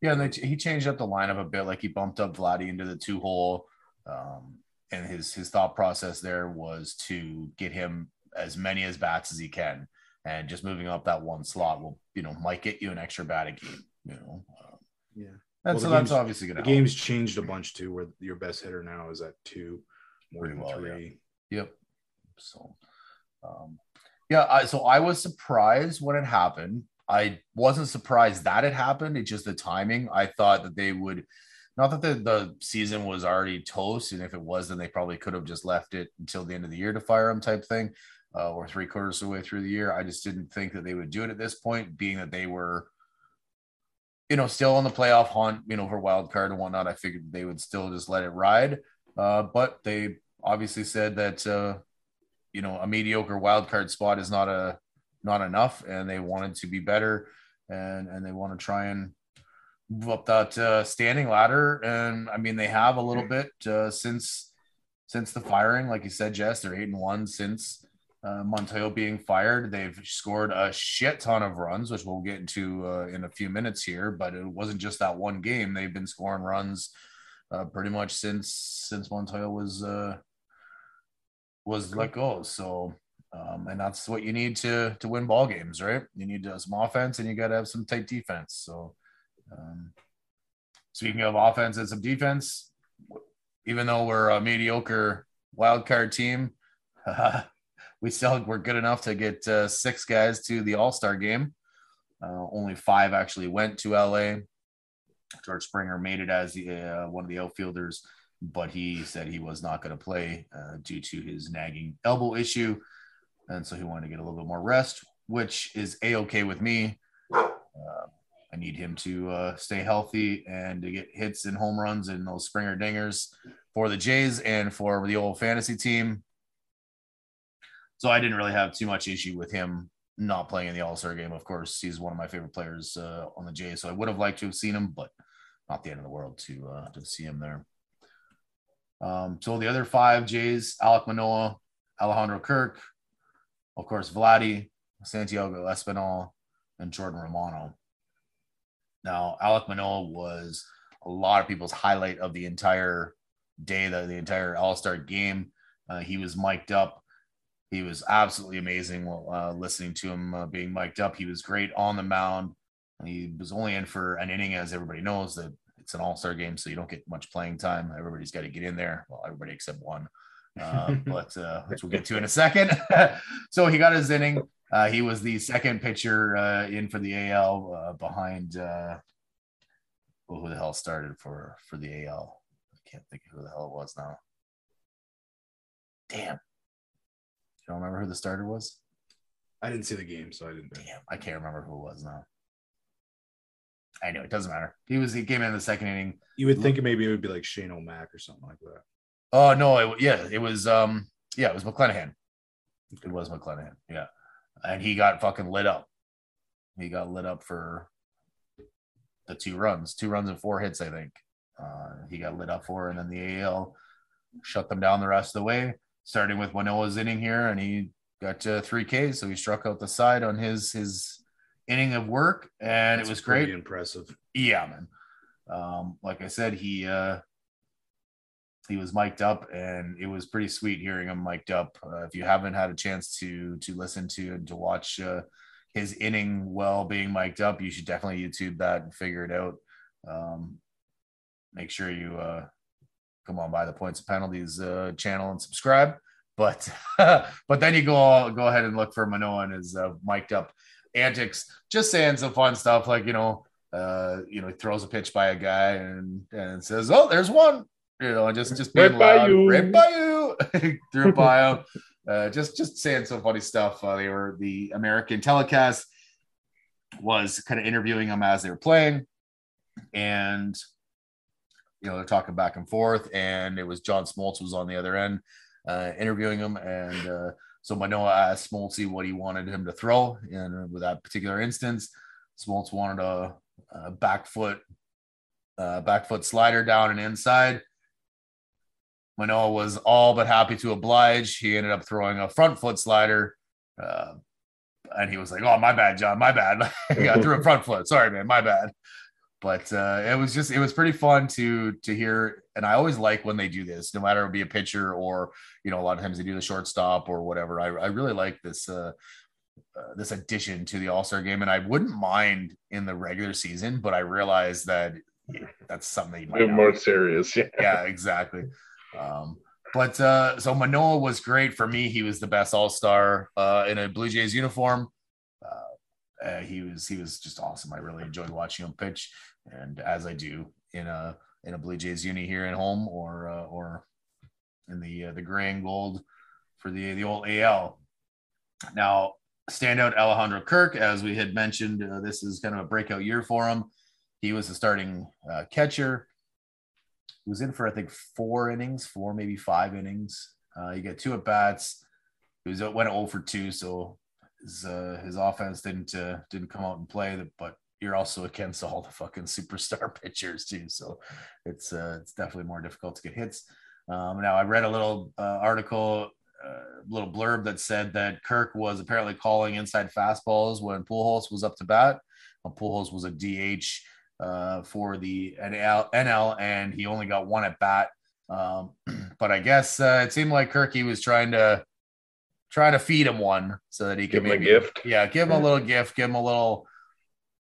Yeah, and they, he changed up the lineup a bit. Like he bumped up Vladdy into the two hole, um, and his his thought process there was to get him as many as bats as he can, and just moving up that one slot will you know might get you an extra bat a game. You know, um, Yeah. and Well, so that's obviously going to game's changed a bunch too, where your best hitter now is at two, more Pretty than well, three. Yep. So, um, yeah, I, so I was surprised when it happened. I wasn't surprised that it happened. It's just the timing. I thought that they would, not that the, the season was already toast, and if it was, then they probably could have just left it until the end of the year to fire him, type thing, uh, or three quarters of the way through the year. I just didn't think that they would do it at this point, being that they were, you know, still on the playoff hunt, you know, for wild card and whatnot. I figured they would still just let it ride. Uh, but they obviously said that uh, you know a mediocre wild card spot is not a not enough, and they wanted to be better, and and they want to try and move up that uh, standing ladder. And I mean, they have a little bit uh, since since the firing, like you said, Jess. They're eight and one since uh, Montoyo being fired. They've scored a shit ton of runs, which we'll get into uh, in a few minutes here. But it wasn't just that one game. They've been scoring runs uh, pretty much since since Montoya was uh, was let go. So, um, and that's what you need to to win ball games, right? You need uh, some offense, and you got to have some tight defense. So, um, speaking of offense and some defense, even though we're a mediocre wild card team, we still we're good enough to get uh, six guys to the All Star game. Uh, only five actually went to LA. George Springer made it as the, uh, one of the outfielders, but he said he was not going to play uh, due to his nagging elbow issue, and so he wanted to get a little bit more rest, which is a okay with me. I need him to uh, stay healthy and to get hits and home runs and those Springer dingers for the Jays and for the old fantasy team. So I didn't really have too much issue with him not playing in the All Star game. Of course, he's one of my favorite players uh, on the Jays, so I would have liked to have seen him, but not the end of the world to uh, to see him there. Um, so the other five Jays: Alek Manoah, Alejandro Kirk, of course, Vladdy, Santiago Espinal, and Jordan Romano. Now, Alek Manoah was a lot of people's highlight of the entire day, the, the entire All Star game. Uh, he was mic'd up he was absolutely amazing uh, listening to him uh, being mic'd up. He was great on the mound. He was only in for an inning, as everybody knows that it's an all star game, so you don't get much playing time. Everybody's got to get in there. Well, everybody except one, uh, but uh, which we'll get to in a second. so he got his inning. Uh, he was the second pitcher uh, in for the AL uh, behind uh, well, who the hell started for for the AL. I can't think of who the hell it was now. Damn, you don't remember who the starter was? I didn't see the game, so I didn't. Damn, I can't remember who it was now. I know it doesn't matter. He was he came in the second inning. You would think maybe it would be like Shane O'Mac or something like that. Oh no, it, yeah, it was um yeah, it was McClanahan. It was McClanahan, yeah. And he got fucking lit up. He got lit up for the two runs, two runs and four hits, I think. Uh, he got lit up for, and then the AL shut them down the rest of the way, starting with Manoah's inning here, and he got to three Ks, so he struck out the side on his his inning of work, and That's it was great. Impressive. Yeah, man. Um, like I said, he uh, he was mic'd up, and it was pretty sweet hearing him mic'd up. Uh, if you haven't had a chance to to listen to and to watch uh, his inning well being mic'd up, you should definitely YouTube that and figure it out. Um, make sure you uh, come on by the points of penalties uh, channel and subscribe. But but then you go go ahead and look for Manoah and his uh, mic'd up antics, just saying some fun stuff like you know, uh, you know, he throws a pitch by a guy and and says, "Oh, there's one," you know, just just being right loud, by you, right by you, by him. Uh, just just saying some funny stuff. Uh, they were the American telecast was kind of interviewing them as they were playing, and you know they're talking back and forth, and it was John Smoltz was on the other end uh, interviewing him, and uh, so Manoah asked Smoltzy what he wanted him to throw, and with that particular instance, Smoltz wanted a, a back foot, uh, back foot slider down and inside. Manoah was all but happy to oblige. He ended up throwing a front foot slider, uh, and he was like, "Oh, my bad, John, my bad. I threw a front foot. Sorry, man, my bad." but uh, it was just it was pretty fun to to hear and i always like when they do this no matter it be a pitcher or you know a lot of times they do the shortstop or whatever i, I really like this uh, uh, this addition to the all-star game and i wouldn't mind in the regular season but i realize that yeah, that's something more serious yeah yeah exactly um, but uh, so manoah was great for me he was the best all-star uh, in a blue jays uniform uh, he was he was just awesome. I really enjoyed watching him pitch and as I do in a in a Blue Jays uni here at home or uh, or in the uh, the gray and gold for the the old AL. Now, standout Alejandro Kirk, as we had mentioned, uh, this is kind of a breakout year for him. He was the starting uh, catcher. He was in for I think four innings, four maybe five innings. Uh, he got two at bats. He was went 0 for two, so his uh, his offense didn't uh, didn't come out and play. But you're also against all the fucking superstar pitchers too. So it's uh, it's definitely more difficult to get hits. Um, now I read a little uh, article, a uh, little blurb that said that Kirk was apparently calling inside fastballs when Pujols was up to bat. Well, Pujols was a DH uh, for the NL, NL, and he only got one at bat. Um, but I guess uh, it seemed like Kirky was trying to try to feed him one so that he could give maybe, him a gift. Yeah, give him a little gift, give him a little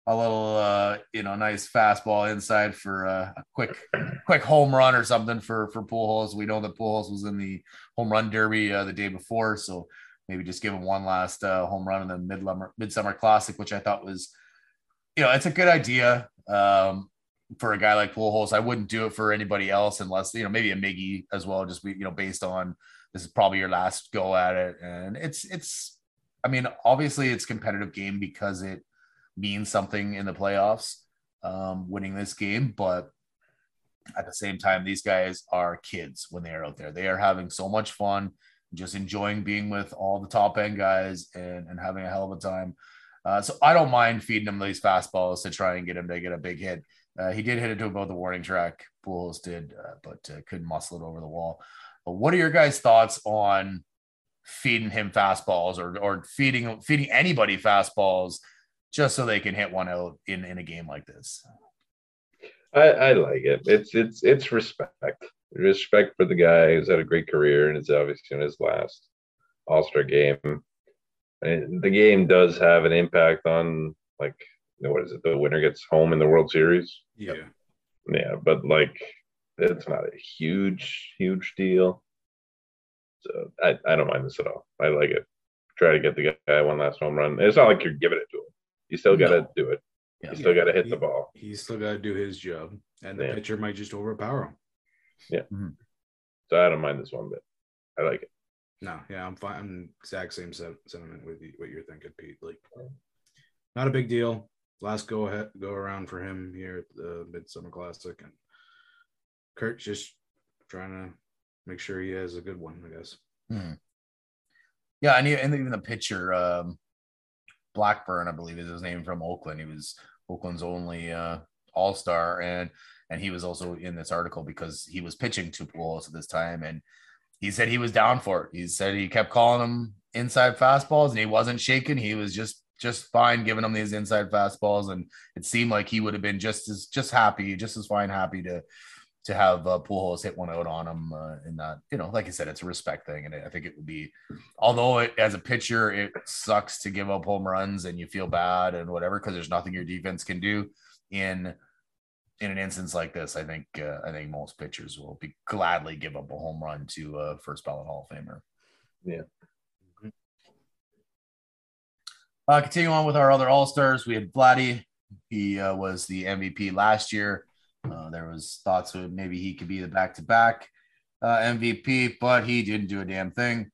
a little uh, you know nice fastball inside for uh, a quick quick home run or something for for Pujols. We know that Pujols was in the home run derby uh, the day before, so maybe just give him one last uh, home run in the midsummer midsummer classic, which I thought was you know it's a good idea um, for a guy like Pujols. I wouldn't do it for anybody else unless you know maybe a Miggy as well, just be you know based on this is probably your last go at it, and it's it's I mean obviously it's competitive game because it means something in the playoffs, um, winning this game. But at the same time, these guys are kids when they are out there. They are having so much fun, just enjoying being with all the top end guys and, and having a hell of a time. Uh, so I don't mind feeding him these fastballs to try and get him to get a big hit. Uh, he did hit it to about the warning track. Pujols did, uh, but uh, couldn't muscle it over the wall. But what are your guys' thoughts on feeding him fastballs or or feeding feeding anybody fastballs just so they can hit one out in in a game like this. I, I like it. It's it's it's respect. Respect for the guy who's had a great career and is obviously in his last. All Star game. And the game does have an impact on like what is it? The winner gets home in the World Series. Yeah. Yeah, but like it's not a huge, huge deal. So I, I don't mind this at all. I like it. Try to get the guy one last home run. It's not like you're giving it to him. You still got to No. do it. Yeah. You still got to hit He- the ball. He's still got to do his job, and the Yeah. pitcher might just overpower him. Yeah. Mm-hmm. So I don't mind this one bit. I like it. No, yeah, I'm fine. I'm exact same sentiment with you, what you're thinking, Pete. Like, not a big deal. Last go ahead, go around for him here at the Midsummer Classic, and Kurt just trying to make sure he has a good one. I guess. Hmm. Yeah, and, even the pitcher, um, Blackburn, I believe is his name from Oakland. He was Oakland's only uh, All Star, and and he was also in this article because he was pitching to Pujols at this time, and he said he was down for it. He said he kept calling him inside fastballs, and he wasn't shaking. He was just just fine giving him these inside fastballs, and it seemed like he would have been just as just happy, just as fine happy to to have uh, Pujols hit one out on him uh, in that. You know, like I said, it's a respect thing, and I think it would be although it, as a pitcher it sucks to give up home runs and you feel bad and whatever because there's nothing your defense can do in in an instance like this i think uh, i think most pitchers will be gladly give up a home run to a first ballot hall of famer Yeah. uh continue on with our other all-stars we had vladdy he uh, was the mvp last year uh, there was thoughts that maybe he could be the back-to-back uh, mvp but he didn't do a damn thing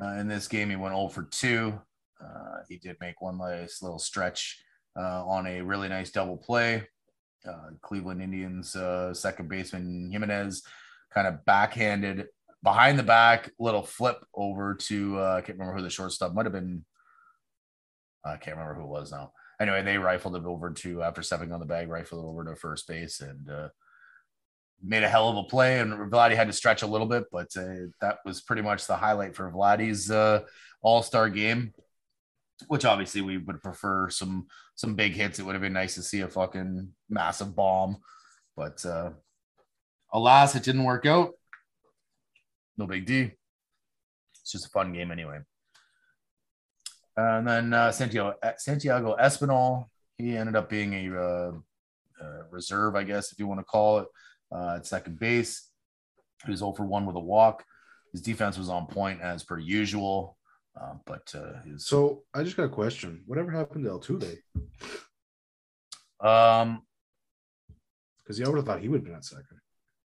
uh, in this game, he went 0 for 2. Uh, he did make one nice little stretch uh, on a really nice double play. Uh, Cleveland Indians uh, second baseman Giménez kind of backhanded behind the back, little flip over to uh, can't remember who the shortstop might have been. I can't remember who it was now. Anyway, they rifled it over to after stepping on the bag, rifled it over to first base and uh, made a hell of a play. And Vladdy had to stretch a little bit, but uh, that was pretty much the highlight for Vladdy's uh, All Star game. Which obviously we would prefer some some big hits. It would have been nice to see a fucking massive bomb, but uh, alas, it didn't work out. No big D. It's just a fun game anyway. And then uh, Santiago Santiago Espinal, he ended up being a uh, uh, reserve, I guess, if you want to call it, uh, at second base. He was 0 for 1 with a walk. His defense was on point as per usual, uh, but uh, his So I just got a question. Whatever happened to Altuve? um Because I would have thought he would have been at second.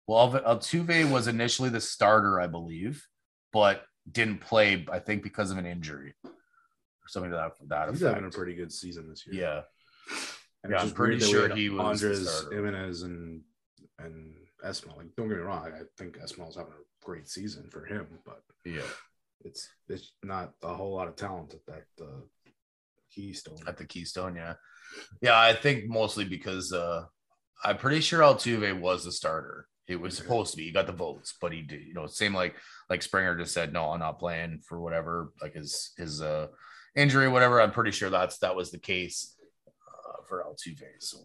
well Altuve was initially the starter, I believe, but didn't play, I think, because of an injury or something to that that He's effect. having a pretty good season this year. yeah. And Yeah, I'm pretty weird that we sure he was Andres. Giménez, and and Espinal. Like, don't get me wrong. I think Espinal's having a great season for him, but Yeah. it's it's not a whole lot of talent at that uh, Keystone. at the Keystone. Yeah, yeah. I think mostly because uh, I'm pretty sure Altuve was the starter. It was supposed to be. He got the votes, but he did. You know, same like like Springer just said, no, I'm not playing for whatever like his his uh injury, whatever. I'm pretty sure that's that was the case uh, for Altuve. So.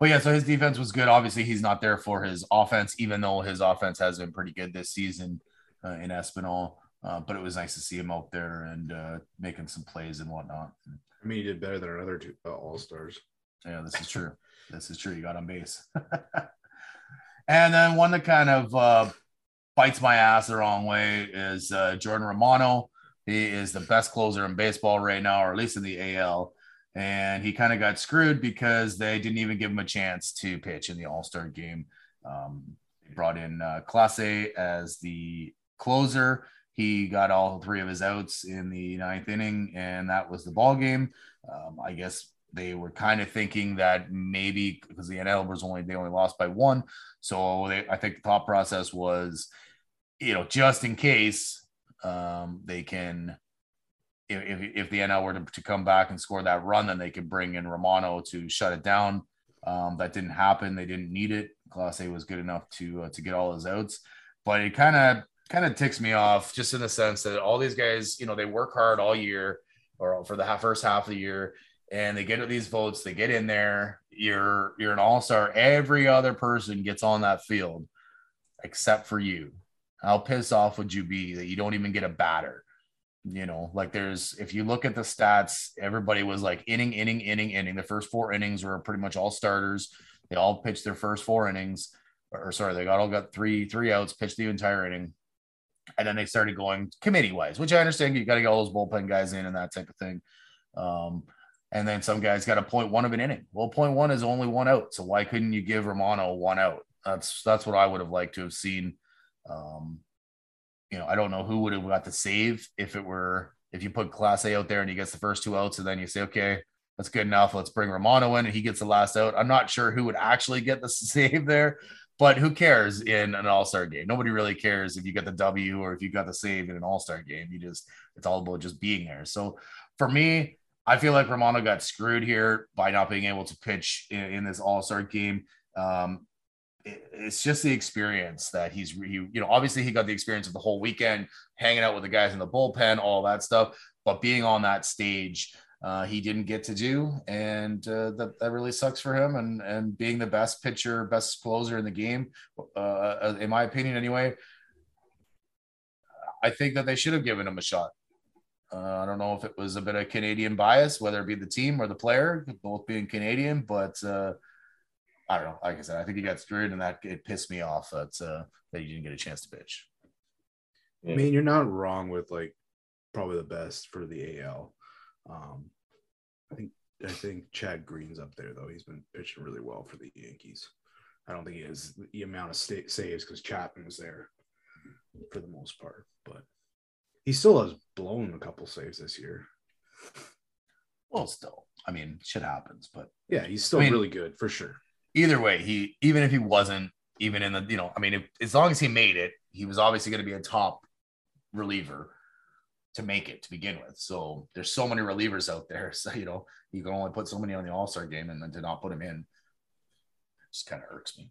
But yeah, so his defense was good. Obviously, he's not there for his offense, even though his offense has been pretty good this season uh, in Espinal. Uh, but it was nice to see him out there and uh, making some plays and whatnot. I mean, he did better than another two uh, All Stars. Yeah, this is true. this is true. You got on base. and then one that kind of uh, bites my ass the wrong way is uh, Jordan Romano. He is the best closer in baseball right now, or at least in the AL. And he kind of got screwed because they didn't even give him a chance to pitch in the All Star game. Um, they brought in uh, Clase as the closer. He got all three of his outs in the ninth inning, and that was the ball game. Um, I guess they were kind of thinking that maybe because the NL was only they only lost by one, so they, I think the thought process was, you know, just in case um, they can, if, if, the NL were to, to come back and score that run, then they could bring in Romano to shut it down. Um, that didn't happen. They didn't need it. Clase was good enough to uh, to get all his outs, but it kind of kind of ticks me off just in the sense that all these guys, you know, they work hard all year or for the first half of the year and they get these votes, they get in there, you're you're an all-star. Every other person gets on that field except for you. How pissed off would you be that you don't even get a batter? You know, like there's if you look at the stats, everybody was like inning, inning, inning, inning. The first four innings were pretty much all starters. They all pitched their first four innings, or sorry, they got all got three three outs, pitched the entire inning, and then they started going committee wise, which I understand you got to get all those bullpen guys in and that type of thing. Um, and then some guys got a point one of an inning. Well, point one is only one out, so why couldn't you give Romano one out? That's that's what I would have liked to have seen. Um, you know, I don't know who would have got the save if it were if you put Clase out there and he gets the first two outs, and then you say, okay, that's good enough. Let's bring Romano in, and he gets the last out. I'm not sure who would actually get the save there, but who cares in an All Star game? Nobody really cares if you get the W or if you got the save in an All Star game. You just it's all about just being there. So for me, I feel like Romano got screwed here by not being able to pitch in, in this All Star game. Um, it, it's just the experience that he's, he, you know, obviously he got the experience of the whole weekend, hanging out with the guys in the bullpen, all that stuff. But being on that stage, uh, he didn't get to do, and uh, that, that really sucks for him. And and being the best pitcher, best closer in the game, uh, in my opinion, anyway, I think that they should have given him a shot. Uh, I don't know if it was a bit of Canadian bias, whether it be the team or the player, both being Canadian, but uh, I don't know. Like I said, I think he got screwed, and that it pissed me off that uh, that he didn't get a chance to pitch. I mean, you're not wrong with like probably the best for the AL. Um, I think I think Chad Green's up there though. He's been pitching really well for the Yankees. I don't think he has the amount of sta- saves because Chapman was there for the most part, but he still has blown a couple saves this year. Well, still, I mean, shit happens, but yeah, he's still I mean, really good for sure. Either way, he even if he wasn't even in the you know, I mean, if, as long as he made it, he was obviously going to be a top reliever to make it to begin with. So there's so many relievers out there, so you know, you can only put so many on the All Star game, and then to not put him in, just kind of irks me.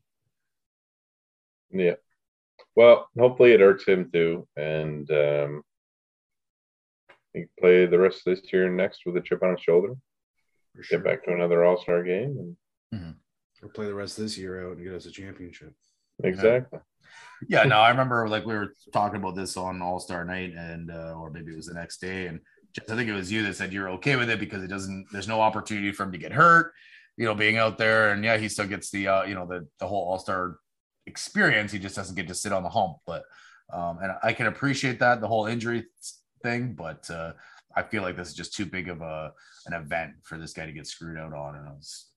Yeah. Well, hopefully it irks him too, and um, he can play the rest of this year and next with a chip on his shoulder. Sure. Get back to another All Star game. And... Or play the rest of this year out and get us a championship. Exactly. Yeah, no, I remember like we were talking about this on All Star Night, and uh, or maybe it was the next day, and just, I think it was you that said you're okay with it because it doesn't. There's no opportunity for him to get hurt, you know, being out there, and yeah, he still gets the uh, you know the the whole All Star experience. He just doesn't get to sit on the hump, but um, and I can appreciate that the whole injury thing, but uh, I feel like this is just too big of a an event for this guy to get screwed out on, and I was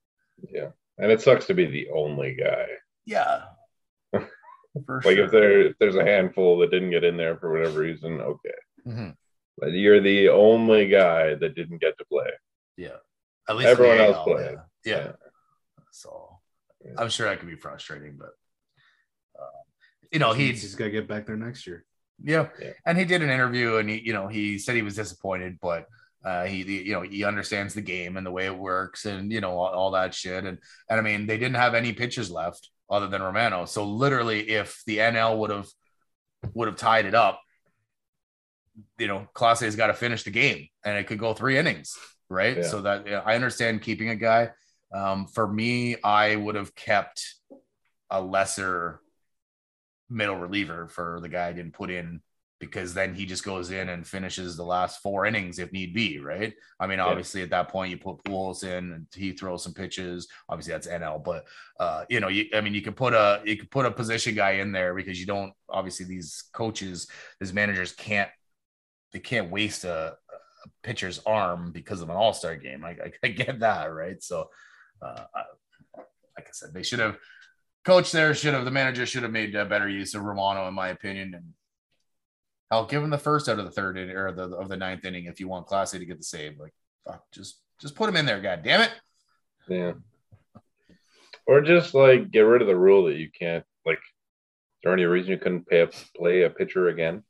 Yeah. And it sucks to be the only guy. yeah. For Like sure. if there if there's a handful that didn't get in there for whatever reason, okay. Mhm. But you're the only guy that didn't get to play. Yeah. At least Everyone else AL, played. Yeah. Yeah. yeah. So Yeah. I'm sure that could be frustrating, but uh, you know, he's, he's got to get back there next year. Yeah. Yeah. And he did an interview and he, you know, he said he was disappointed, but uh, he, you know, he understands the game and the way it works and, you know, all, all that shit. And, and I mean, they didn't have any pitchers left other than Romano. So literally if the NL would have, would have tied it up, you know, Clase's got to finish the game and it could go three innings. Right. Yeah. So that I understand keeping a guy. Um, for me, I would have kept a lesser middle reliever for the guy I didn't put in because then he just goes in and finishes the last four innings if need be, right? I mean, Yeah. obviously at that point you put Pujols in and he throws some pitches. Obviously that's NL, but uh, you know, you, I mean, you could put a you could put a position guy in there because you don't obviously these coaches, these managers can't they can't waste a, a pitcher's arm because of an All Star game. I, I, I get that, right? So, uh, I- like I said, they should have coach there should have the manager should have made uh, better use of Romano, in my opinion, and I'll give him the first out of the third inning or the of the ninth inning if you want Clase to get the save. Like, fuck, just just put him in there, god damn it. Yeah. Or just like get rid of the rule that you can't like. Is there any reason you couldn't pay a, play a pitcher again?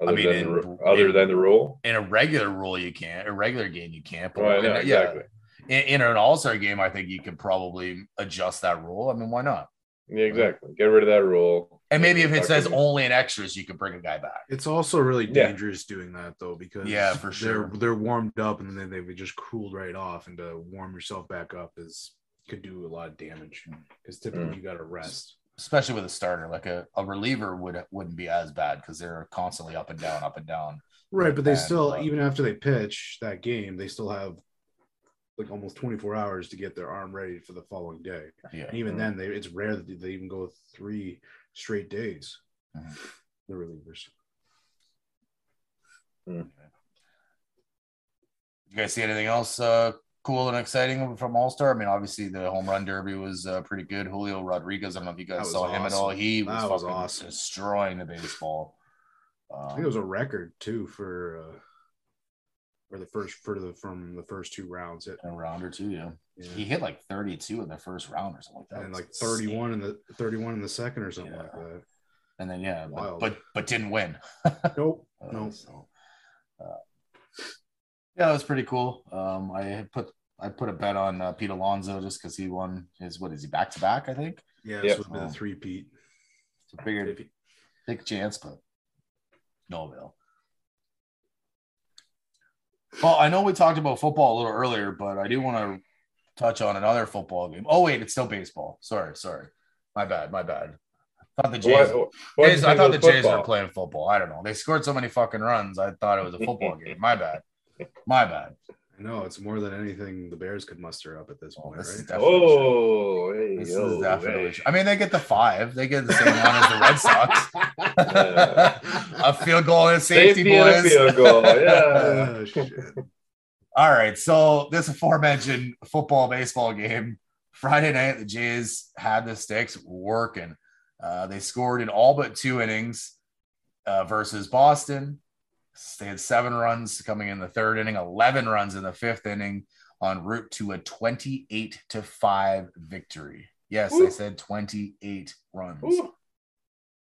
Other mean, than in- the, other in- than the rule. In a regular rule, you can't. A regular game, you can't. But Well, I a- yeah, exactly. In, in an All Star game, I think you could probably adjust that rule. I mean, why not? Yeah, exactly. Get rid of that rule. And maybe if it says only in extras, you could bring a guy back. It's also really Yeah. dangerous doing that though because Yeah, for sure. they're they're warmed up and then they've just cooled right off and to warm yourself back up is could do a lot of damage because typically Mm. you got to rest. especially with a starter. Like a, a reliever would wouldn't be as bad because they're constantly up and down, up and down. Right, but they And, still, uh, even after they pitch that game, they still have like almost 24 hours to get their arm ready for the following day. Yeah. And even then, they it's rare that they even go three straight days. Mhm. The relievers. You guys see anything else uh, cool and exciting from All Star? I mean, obviously the home run derby was uh, pretty good. Julio Rodriguez, I don't know if you guys was saw him at all. He was, was fucking awesome. destroying the baseball. I think Um, it was a record too for uh for the first for the from the first two rounds. It, a round or two, yeah. yeah. He hit like 32 in the first round or something like that. and like 31 insane. in the 31 in the second or something Yeah. like that. And then yeah, but, but but didn't win. Nope. Uh, Nope. So, uh, yeah, that was pretty cool. Um, I put I put a bet on uh, Pete Alonso just because he won his what is he back to back? I think. Yeah, Yep. this would be the three peat. So figured take a chance, but no avail. Well, I know we talked about football a little earlier, but I do want to touch on another football game. Oh wait, it's still baseball. Sorry, sorry, my bad, my bad. I thought the Jays. What, what Jays- I thought the Jays were playing football. I don't know. They scored so many fucking runs. I thought it was a football game. My bad. My bad. I know it's more than anything the Bears could muster up at this Oh, point, this is definitely. Oh, hey, This yo, is definitely. hey. I mean, they get the five. They get the same one as the Red Sox. a field goal and a safety, Safety and a field goal. Yeah. Oh, shit. All right. So this aforementioned football baseball game Friday night, the Jays had the sticks working. Uh, they scored in all but two innings uh, versus Boston. They had seven runs coming in the third inning, 11 runs in the fifth inning, en route to a 28 to 5 victory. Yes, I said 28 runs. Ooh.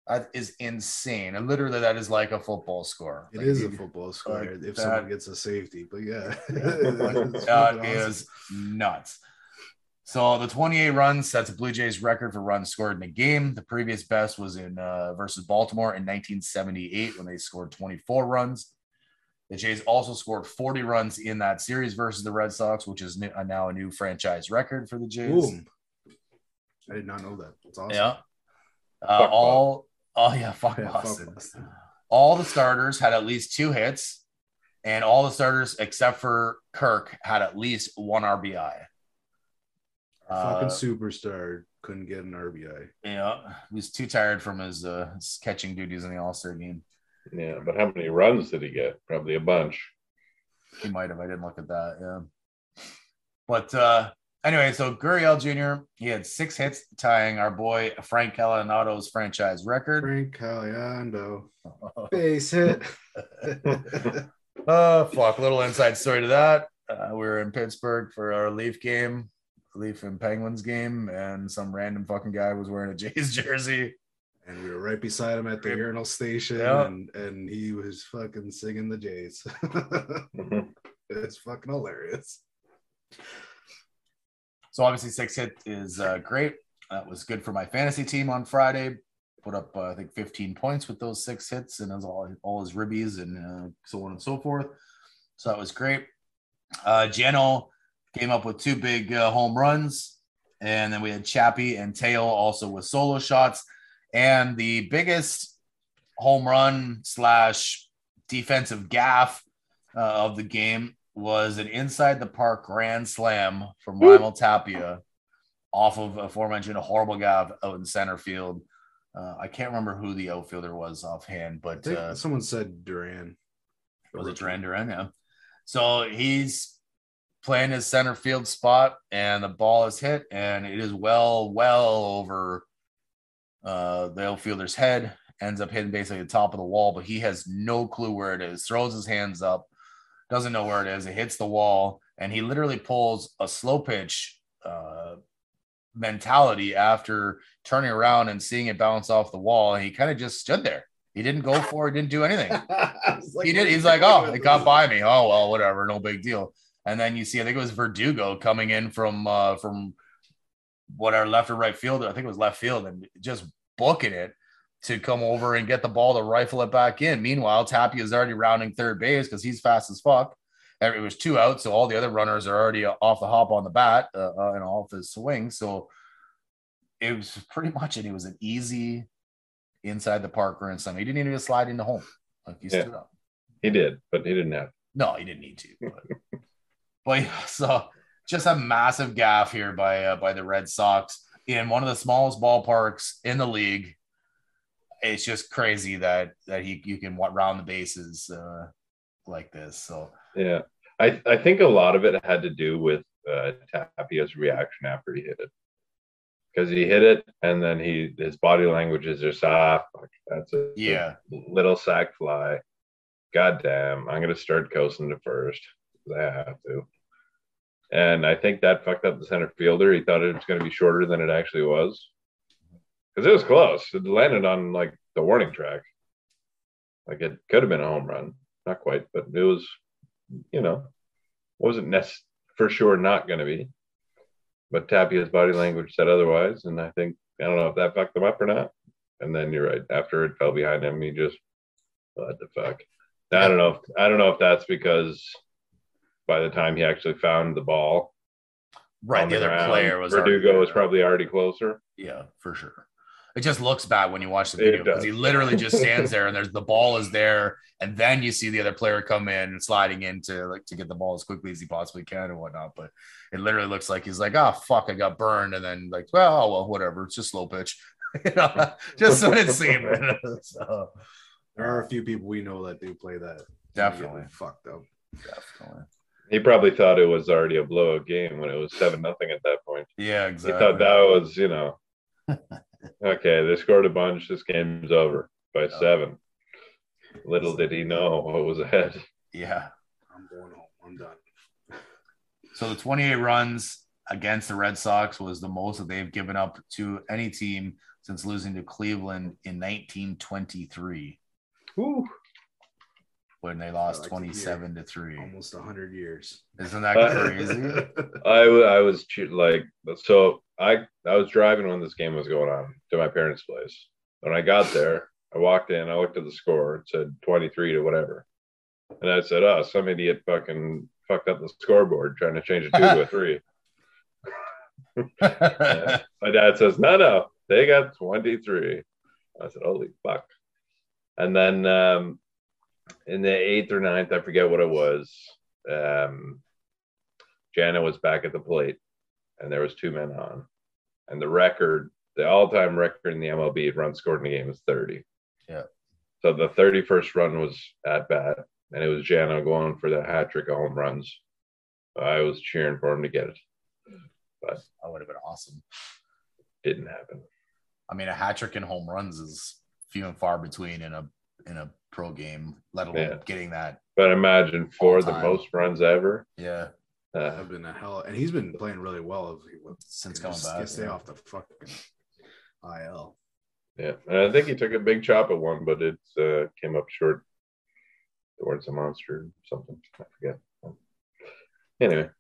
That is insane. And literally, that is like a football score. It Like, is a football score like if that- someone gets a safety, but yeah, That It's is nuts. So the 28 runs, that's a Blue Jays record for runs scored in a game. The previous best was in uh, versus Baltimore in 1978 when they scored 24 runs. The Jays also scored 40 runs in that series versus the Red Sox, which is new, uh, now a new franchise record for the Jays. Boom. I did not know that. That's awesome. Yeah. Uh, all, oh yeah, fuck Yeah, fuck Boston. Boston. All the starters had at least two hits, and all the starters except for Kirk had at least one RBI. Fucking Uh, superstar couldn't get an RBI. Yeah, he was too tired from his, uh, his catching duties in the All Star game. Yeah, but how many runs did he get? Probably a bunch. He might have. I didn't look at that. Yeah. But uh, anyway, so Gurriel Jr. He had six hits, tying our boy Frank Catalanotto's franchise record. Frank Caliendo. Base hit. Oh fuck! Little inside story to that. Uh, we were in Pittsburgh for our Leaf game, Leaf and Penguins game, and some random fucking guy was wearing a Jays jersey. and we were right beside him at the Yep. urinal station, Yeah. and and he was fucking singing the Jays. It's fucking hilarious. So obviously, six hit is uh, great. That was good for my fantasy team on Friday. Put up, uh, I think, 15 points with those six hits and as all, all his ribbies and uh, so on and so forth. So that was great. Uh, Jano came up with two big uh, home runs. And then we had Chappie and Tail also with solo shots. And the biggest home run slash defensive gaff uh, of the game was an inside the park grand slam from Woo. Raimel Tapia off of aforementioned horrible gaff out in center field. Uh, I can't remember who the outfielder was offhand, but uh, someone said Duran. was it Duran Duran? Yeah. So he's playing his center field spot, and the ball is hit, and it is well, well over uh, the outfielder's head. Ends up hitting basically the top of the wall, but he has no clue where it is. Throws his hands up, doesn't know where it is. It hits the wall, and he literally pulls a slow pitch uh, mentality after turning around and seeing it bounce off the wall. And he kind of just stood there. He didn't go for it, didn't do anything he did. He's like, oh, it got by me. Oh well, whatever, no big deal. And then you see, I think it was Verdugo coming in from uh from whatever left or right field. I think it was left field, and just booking it to come over and get the ball to rifle it back in. Meanwhile, Tapia is already rounding third base because he's fast as fuck. It was two outs, so all the other runners are already off the hop on the bat uh, uh, and off his swing. So it was pretty much it. It was an easy inside the park run. Some he didn't even slide into home. Like he Yeah. stood up. He did, but he didn't have. No, he didn't need to. But, yeah, so just a massive gaff here by uh, by the Red Sox in one of the smallest ballparks in the league. It's just crazy that that he you can round the bases uh, like this. So Yeah, I I think a lot of it had to do with uh, Tapia's reaction after he hit it, because he hit it and then he his body language is just ah fuck, that's a yeah, little sac fly. God damn, I'm gonna start coasting to first. I have to. And I think that fucked up the center fielder. He thought it was gonna be shorter than it actually was. Because it was close. It landed on like the warning track. Like it could have been a home run. Not quite, but it was, you know, wasn't nec- for sure not gonna be. But Tapia's body language said otherwise. And I think I don't know if that fucked him up or not. And then you're right. After it fell behind him, he just what the fuck. I don't know. If, I don't know if that's because by the time he actually found the ball, right. on The other ground, player was Verdugo already was probably already closer. Yeah, for sure. It just looks bad when you watch the video because he literally just stands there and there's the ball is there, and then you see the other player come in and sliding in to like to get the ball as quickly as he possibly can and whatnot. But it literally looks like he's like, oh fuck, I got burned, and then like, well, oh, well, whatever, it's just slow pitch. you know, just what it seemed. so There are a few people we know that do play that. Definitely. Get Fucked up. definitely. He probably thought it was already a blowout game when it was seven nothing at that point. Yeah, exactly. He thought that was, you know, okay, they scored a bunch. This game's over by Yeah. seven. Little did he know what was ahead. yeah. I'm going home. I'm done. So the 28 runs against the Red Sox was the most that they've given up to any team since losing to Cleveland in 1923 Whew. When they lost like to hear. 27 to 3. Almost 100 years. Isn't that crazy? I was like, so I, I was driving when this game was going on to my parents' place. When I got there, I walked in, I looked at the score, it said 23 to whatever. And I said, oh, some idiot fucking fucked up the scoreboard trying to change a two to a three. My dad says, no, no, they got 23. I said, holy fuck. And then um, in the eighth or ninth, I forget what it was, um, Jana was back at the plate and there was two men on. And the record, the all-time record in the MLB run scored in a game is 30. Yeah. So the 31st run was at bat and it was Jana going for the hat trick of home runs. I was cheering for him to get it. But that would have been awesome. Didn't happen. I mean, a hat trick and home runs is few and far between in a in a pro game, let alone Yeah. getting that. But imagine for the most runs ever. Yeah, Uh, I've been a hell, and he's been playing really well. If he was since coming back. stay yeah. off the fucking IL. yeah, and I think he took a big chop at one, but it uh, came up short towards a monster or something. I forget. Anyway,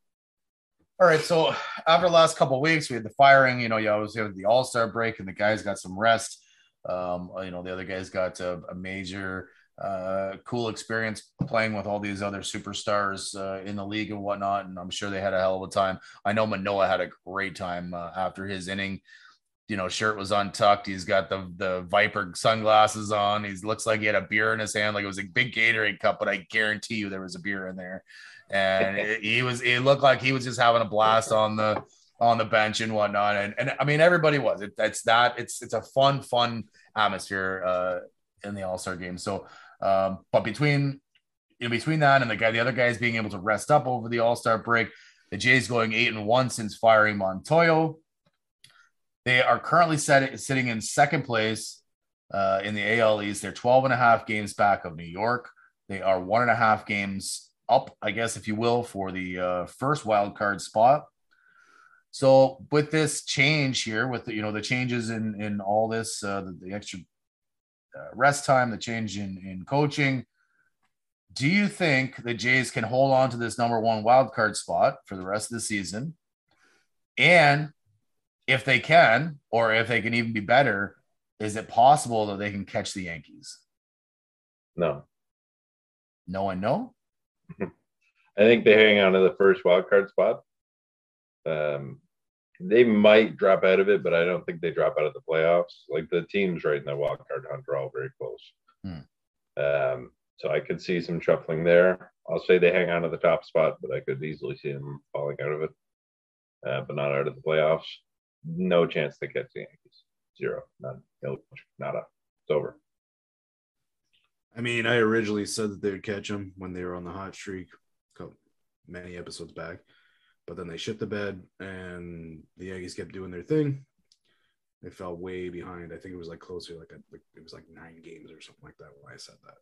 All right, so after the last couple of weeks, we had the firing. You know, you always have the All Star break, and the guys got some rest. Um, you know, the other guys got a, a major, uh, cool experience playing with all these other superstars uh, in the league and whatnot. And I'm sure they had a hell of a time. I know Manoah had a great time uh, after his inning. You know, shirt was untucked. He's got the the Viper sunglasses on. He looks like he had a beer in his hand, like it was a big Gatorade cup. But I guarantee you, there was a beer in there and it, he was it looked like he was just having a blast on the on the bench and whatnot and and i mean everybody was it, it's that it's it's a fun fun atmosphere uh in the all-star game so um but between in between that and the guy the other guys being able to rest up over the all-star break the jays going eight and one since firing montoyo they are currently set, sitting in second place uh, in the AL East. They're 12 and a half games back of New York. They are one and a half games up, I guess, if you will, for the uh, first wild card spot. So with this change here, with the, you know the changes in in all this, uh, the, the extra uh, rest time, the change in in coaching, do you think the Jays can hold on to this number one wild card spot for the rest of the season? And if they can, or if they can even be better, is it possible that they can catch the Yankees? no, No and no. I think they hang on to the first wild card spot. Um, they might drop out of it, but I don't think they drop out of the playoffs. Like the teams right in the wild card hunt are all very close. Hmm. Um, so I could see some shuffling there. I'll say they hang on to the top spot, but I could easily see them falling out of it, uh, but not out of the playoffs. No chance they catch the Yankees. Zero, none, no, nada. It's over. I mean, I originally said that they would catch them when they were on the hot streak, couple, many episodes back, but then they shit the bed and the Yankees kept doing their thing. They fell way behind. I think it was like closer, like, a, like it was like nine games or something like that when I said that.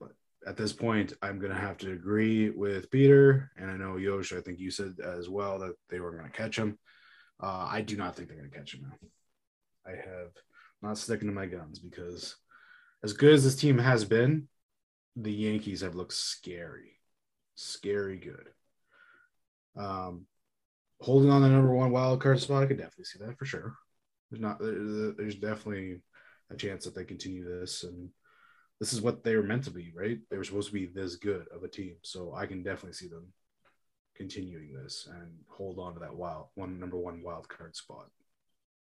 But at this point, I'm gonna have to agree with Peter, and I know Yosh. I think you said as well that they were gonna catch him. Uh, I do not think they're gonna catch him now. I have not sticking to my guns because as good as this team has been, the Yankees have looked scary, scary good. Um, holding on the number one wild card spot, I could definitely see that for sure. There's not, there's definitely a chance that they continue this, and this is what they were meant to be, right? They were supposed to be this good of a team, so I can definitely see them continuing this and hold on to that wild one number one wild card spot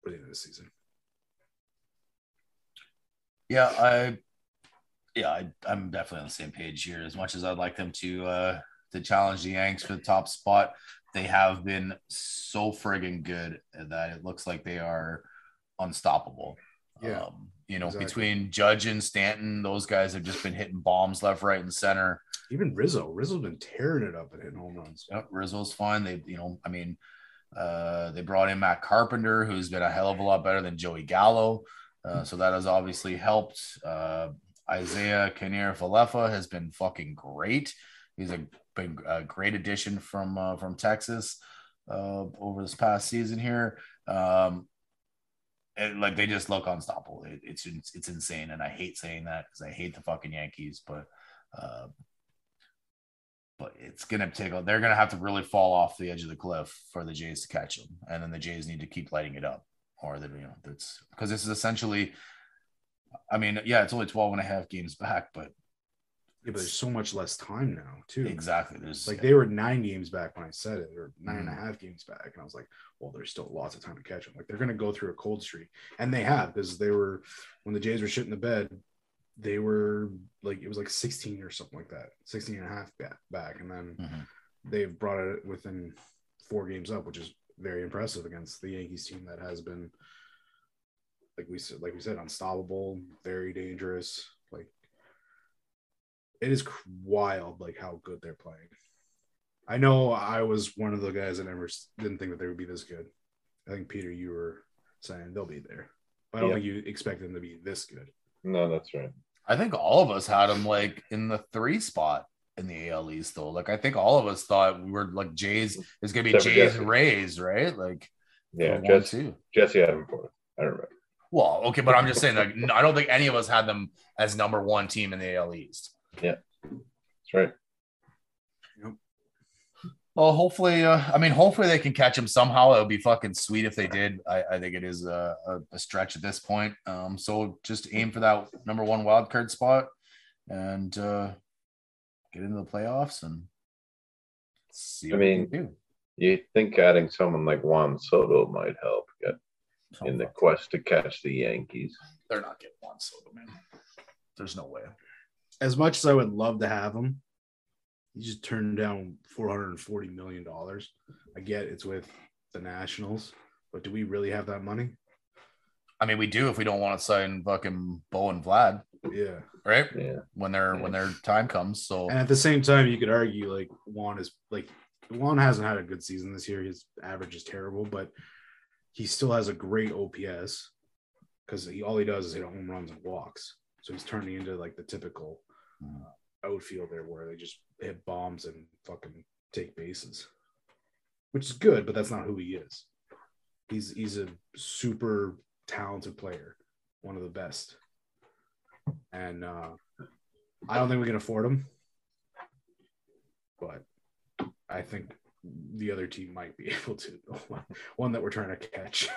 for the end of the season. Yeah, I yeah, I, I'm definitely on the same page here. As much as I'd like them to uh to challenge the Yanks for the top spot, they have been so friggin' good that it looks like they are unstoppable. Yeah. Um, you know, exactly. between Judge and Stanton, those guys have just been hitting bombs left, right, and center. Even Rizzo, Rizzo's been tearing it up and hitting home runs. Yep, Rizzo's fine. They, you know, I mean, uh, they brought in Matt Carpenter, who's been a hell of a lot better than Joey Gallo. Uh, so that has obviously helped. Uh, Isiah Kiner-Falefa has been fucking great. He's a, been a great addition from uh, from Texas uh, over this past season here. Um, and like they just look unstoppable. It, it's it's insane, and I hate saying that because I hate the fucking Yankees, but uh, but it's gonna take. They're gonna have to really fall off the edge of the cliff for the Jays to catch them, and then the Jays need to keep lighting it up, or that you know that's because this is essentially. I mean, yeah, it's only 12 and a half games back, but Yeah, but there's so much less time now, too. exactly. There's Like they were nine games back when I said it, or nine and a Mhm. half games back. And I was like, well, there's still lots of time to catch them. Like they're going to go through a cold streak. And they have because they were, when the Jays were shitting the bed, they were like, it was like 16 or something like that, 16 and a half back. And then Mhm. they've brought it within four games up, which is very impressive against the Yankees team that has been, like we said, like we said, unstoppable, very dangerous. Like it is wild, like how good they're playing. I know I was one of the guys that never didn't think that they would be this good. I think Peter, you were saying they'll be there, but I don't Yeah. think you expect them to be this good. No, that's right. I think all of us had them like in the three spot in the AL East, though. Like I think all of us thought we were like Jays is gonna be Except Jays Jesse. and Rays, right? Like Yeah, one, Jesse, two. Jesse had him fourth. I remember. Well, okay, but I'm just saying, like, I don't think any of us had them as number one team in the AL East. Yeah, that's right. Well, hopefully, uh, I mean, hopefully they can catch him somehow. It would be fucking sweet if they did. I, I think it is a, a, a stretch at this point. Um, so just aim for that number one wild card spot and uh, get into the playoffs and see. I mean. You think adding someone like Juan Soto might help get Oh, in the quest to catch the Yankees? they're not getting Juan Soto, man. There's no way. As much as I would love to have him, he just turned down four hundred and forty million dollars. I get it's with the Nationals, but do we really have that money? I mean, we do if we don't want to sign fucking Bo and Vlad, Yeah. right? Yeah. When their when their time comes. So And at the same time, you could argue like Juan is like Juan hasn't had a good season this year. His average is terrible, but he still has a great OPS because he all he does is hit home runs and walks. So he's turning into like the typical uh, outfielder where they just hit bombs and fucking take bases, which is good, but that's not who he is. He's he's a super talented player, one of the best, and uh, I don't think we can afford him but I think the other team might be able to. One that we're trying to catch.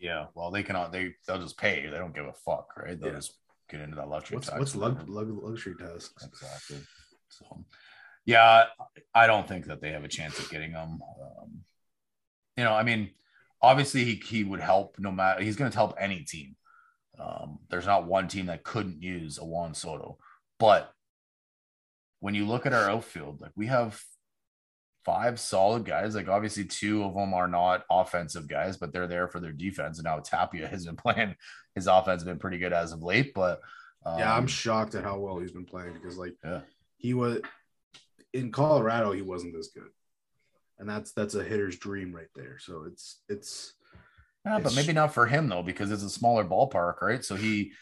yeah, well, they cannot. They they'll just pay. They don't give a fuck, right? They'll Yeah. just get into that luxury What's tax. what's lug, lug, luxury tasks? Exactly. So, yeah, I don't think that they have a chance of getting them. Um, you know, I mean, obviously he he would help no matter he's going to help any team. Um, there's not one team that couldn't use a Juan Soto, but when you look at our outfield, like we have five solid guys. Like obviously, two of them are not offensive guys, but they're there for their defense. And now Tapia has been playing. His offense been pretty good as of late. But um, yeah, I'm shocked at how well he's been playing because like yeah. he was in Colorado, he wasn't this good, and that's that's a hitter's dream right there. So it's it's. Yeah, but maybe not for him though, because it's a smaller ballpark, right? So he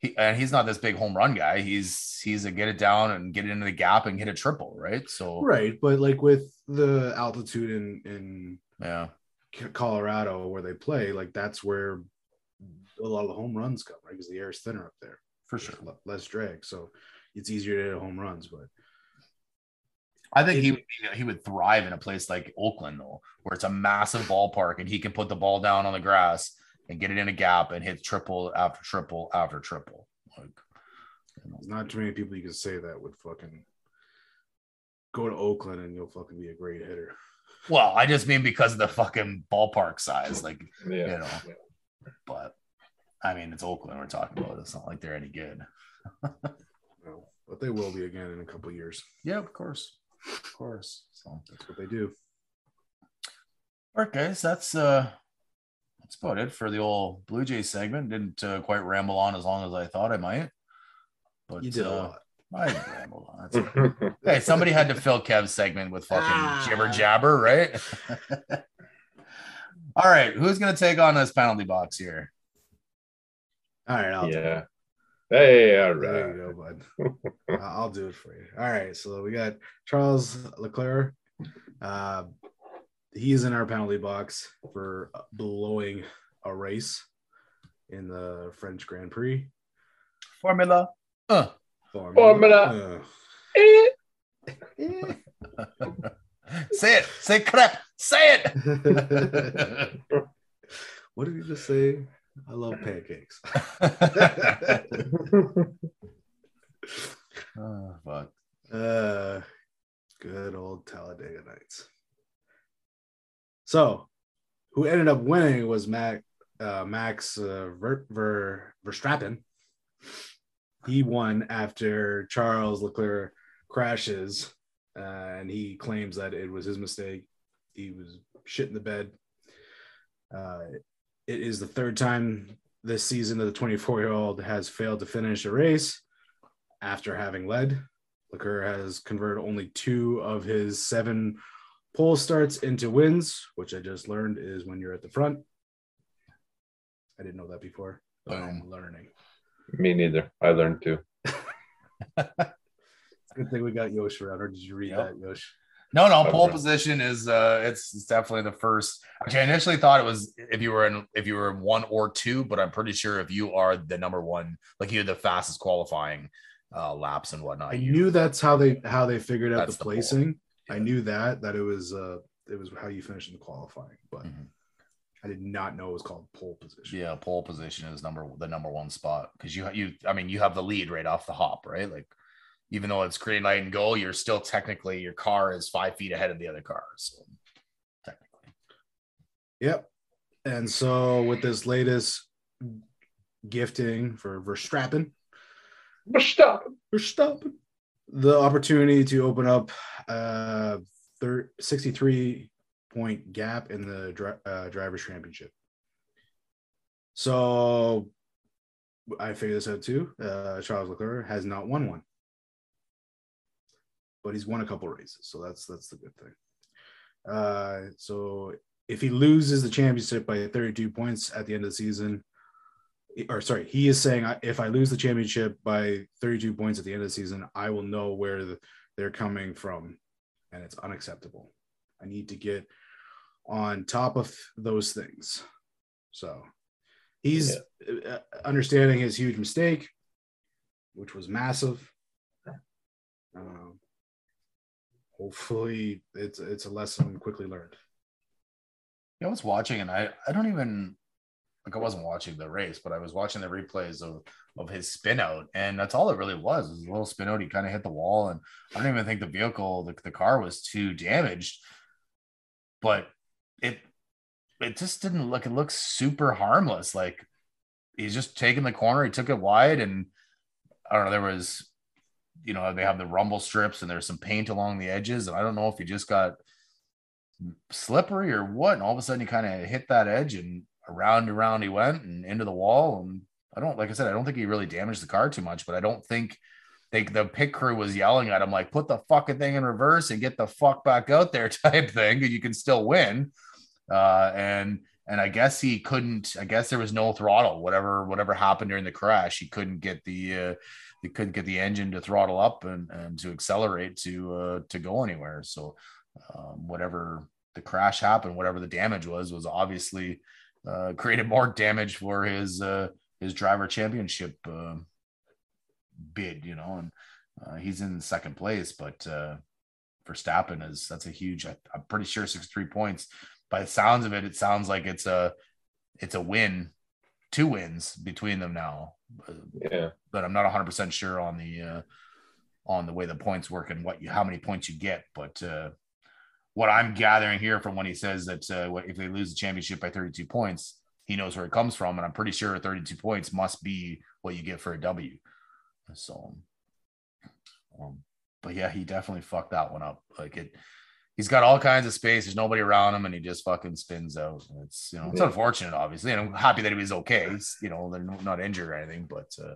he and he's not this big home run guy. He's he's a get it down and get it into the gap and hit a triple, right? So right, but like with the altitude in in yeah Colorado where they play, like that's where a lot of the home runs come, right? Because the air is thinner up there for sure, less drag, so it's easier to hit home runs. But I think he would he would thrive in a place like Oakland though, where it's a massive ballpark and he can put the ball down on the grass and get it in a gap and hit triple after triple after triple. Like, you know. There's not too many people you can say that would fucking go to Oakland and you'll fucking be a great hitter. Well, I just mean because of the fucking ballpark size, like yeah. you know. But I mean, it's Oakland we're talking about. It's not like they're any good. no, but they will be again in a couple years. Yeah, of course, of course. So that's what they do. All right, guys, that's uh that's about it for the old Blue Jay segment. Didn't uh, quite ramble on as long as I thought I might. But you did uh, a lot. I rambled on. hey, somebody had to fill Kev's segment with fucking ah. jibber jabber, right? all right, who's gonna take on this penalty box here? All right, I'll yeah. Hey, all right. There you go, bud. I'll do it for you. All right, so we got Charles Leclerc. Uh, he's in our penalty box for blowing a race in the French Grand Prix. Formula. Uh. Formula. Uh. say it. Say crap. Say it. what did you just say? I love pancakes. oh, fuck. Uh, good old Talladega Nights. So, who ended up winning was Mac, uh, Max uh, Ver, Ver, Verstappen. He won after Charles Leclerc crashes, uh, and he claims that it was his mistake. He was shit in the bed. Uh, it is the third time this season that the 24 year old has failed to finish a race after having led. Leclerc has converted only two of his seven Pole starts into wins, which I just learned is when you're at the front. I didn't know that before, but I'm learning. Me neither. I learned too. Good thing we got Yosh around. Or did you read yep. that, Yosh? No, no. Pole position is uh, it's, it's definitely the first. Actually, I initially thought it was if you were in if you were in one or two, but I'm pretty sure if you are the number one, like you're the fastest qualifying uh, laps and whatnot. I you, knew that's how they how they figured out the, the placing. I knew that that it was uh it was how you finish in the qualifying, but mm-hmm. I did not know it was called pole position. Yeah, pole position is number the number one spot because you you I mean you have the lead right off the hop, right? Like even though it's green light and go, you're still technically your car is five feet ahead of the other cars. So technically. Yep. And so with this latest gifting for Verstappen, Verstappen, Verstappen, the opportunity to open up a 63 point gap in the dri- uh, drivers championship. So I figured this out too. Uh, Charles Leclerc has not won one, but he's won a couple races, so that's that's the good thing. Uh, so if he loses the championship by 32 points at the end of the season, or sorry, he is saying if I lose the championship by 32 points at the end of the season, I will know where the, they're coming from, and it's unacceptable. I need to get on top of those things. So he's yeah. Uh, understanding his huge mistake, which was massive. Um, hopefully, it's it's a lesson quickly learned. Yeah, I was watching, and I I don't even like I wasn't watching the race, but I was watching the replays of of his spin out, and that's all it really was. It was a little spin out. He kind of hit the wall, and I don't even think the vehicle, the, the car was too damaged, but it it just didn't look. It looks super harmless. Like he's just taking the corner. He took it wide, and I don't know. There was, you know, they have the rumble strips, and there's some paint along the edges, and I don't know if he just got slippery or what. And all of a sudden, he kind of hit that edge, and around and around he went, and into the wall. And I don't, like I said, I don't think he really damaged the car too much, but I don't think they the pit crew was yelling at him like, "Put the fucking thing in reverse and get the fuck back out there," type thing, and you can still win. Uh, and and I guess he couldn't. I guess there was no throttle. Whatever whatever happened during the crash, he couldn't get the uh, he couldn't get the engine to throttle up and, and to accelerate to uh, to go anywhere. So um, whatever the crash happened, whatever the damage was, was obviously uh, created more damage for his uh, his driver championship uh, bid. You know, and uh, he's in second place, but uh, Verstappen is that's a huge. I, I'm pretty sure six three points by the sounds of it, it sounds like it's a it's a win, two wins between them now. Yeah, but I'm not 100 percent sure on the uh, on the way the points work and what you how many points you get. But uh, what I'm gathering here from when he says that uh, if they lose the championship by 32 points, he knows where it comes from, and I'm pretty sure 32 points must be what you get for a W. So, um, but yeah, he definitely fucked that one up. Like it he's got all kinds of space. There's nobody around him, and he just fucking spins out. It's you know it's unfortunate, obviously, and I'm happy that he was okay. He's you know they're not injured or anything, but uh,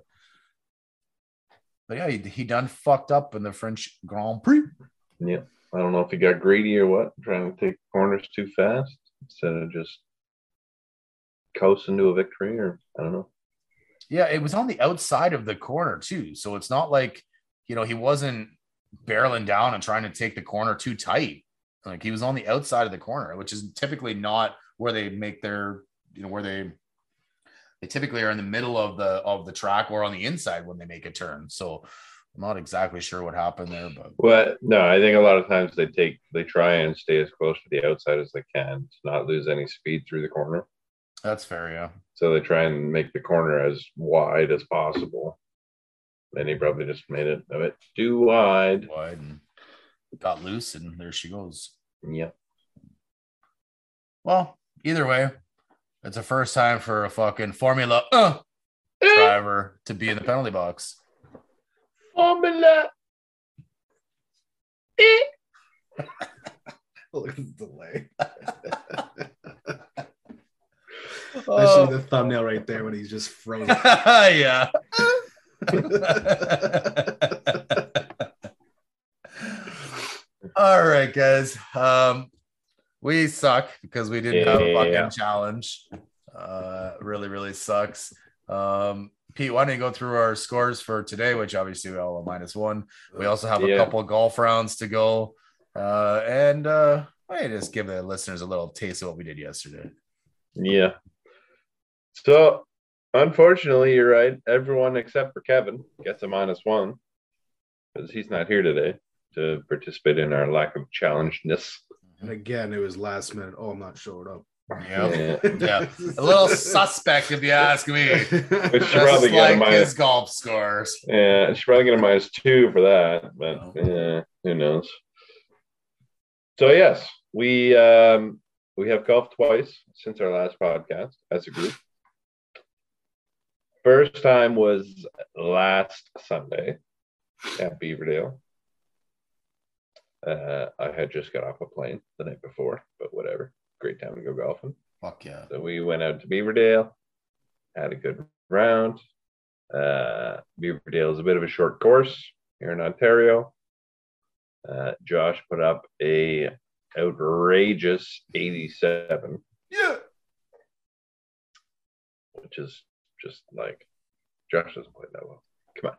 but yeah, he, he done fucked up in the French Grand Prix. Yeah, I don't know if he got greedy or what, trying to take corners too fast instead of just coasting to a victory, or I don't know. Yeah, it was on the outside of the corner too, so it's not like you know he wasn't barreling down and trying to take the corner too tight. Like he was on the outside of the corner, which is typically not where they make their, you know, where they they typically are in the middle of the of the track or on the inside when they make a turn. So I'm not exactly sure what happened there, but well, no, I think a lot of times they take they try and stay as close to the outside as they can to not lose any speed through the corner. That's fair, yeah. So they try and make the corner as wide as possible. And he probably just made it a bit too wide. Wide and got loose, and there she goes. Yep. Well, either way, it's the first time for a fucking Formula uh, driver to be in the penalty box. Formula. Look at the delay. I see the thumbnail right there when he's just frozen. yeah. All right, guys. Um, we suck because we didn't have a fucking challenge. Uh, really, really sucks. Um, Pete, why don't you go through our scores for today, which obviously we all minus one. We also have a yeah. couple golf rounds to go. Uh, and uh, I just give the listeners a little taste of what we did yesterday. Yeah. So unfortunately, you're right. Everyone except for Kevin gets a minus one because he's not here today to participate in our lack of challengedness. And again, it was last minute. Oh, I'm not showing up. Yep. Yeah, yeah, a little suspect if you ask me. But she probably like a minus, his golf scores. Yeah, she probably get a minus two for that, but oh. yeah, who knows? So yes, we um, we have golfed twice since our last podcast as a group. First time was last Sunday at Beaverdale. Uh, I had just got off a plane the night before, but whatever. Great time to go golfing. Fuck yeah. So we went out to Beaverdale, had a good round. Uh, Beaverdale is a bit of a short course here in Ontario. Uh, Josh put up a outrageous 87. Yeah. Which is just like Josh doesn't play that well. Come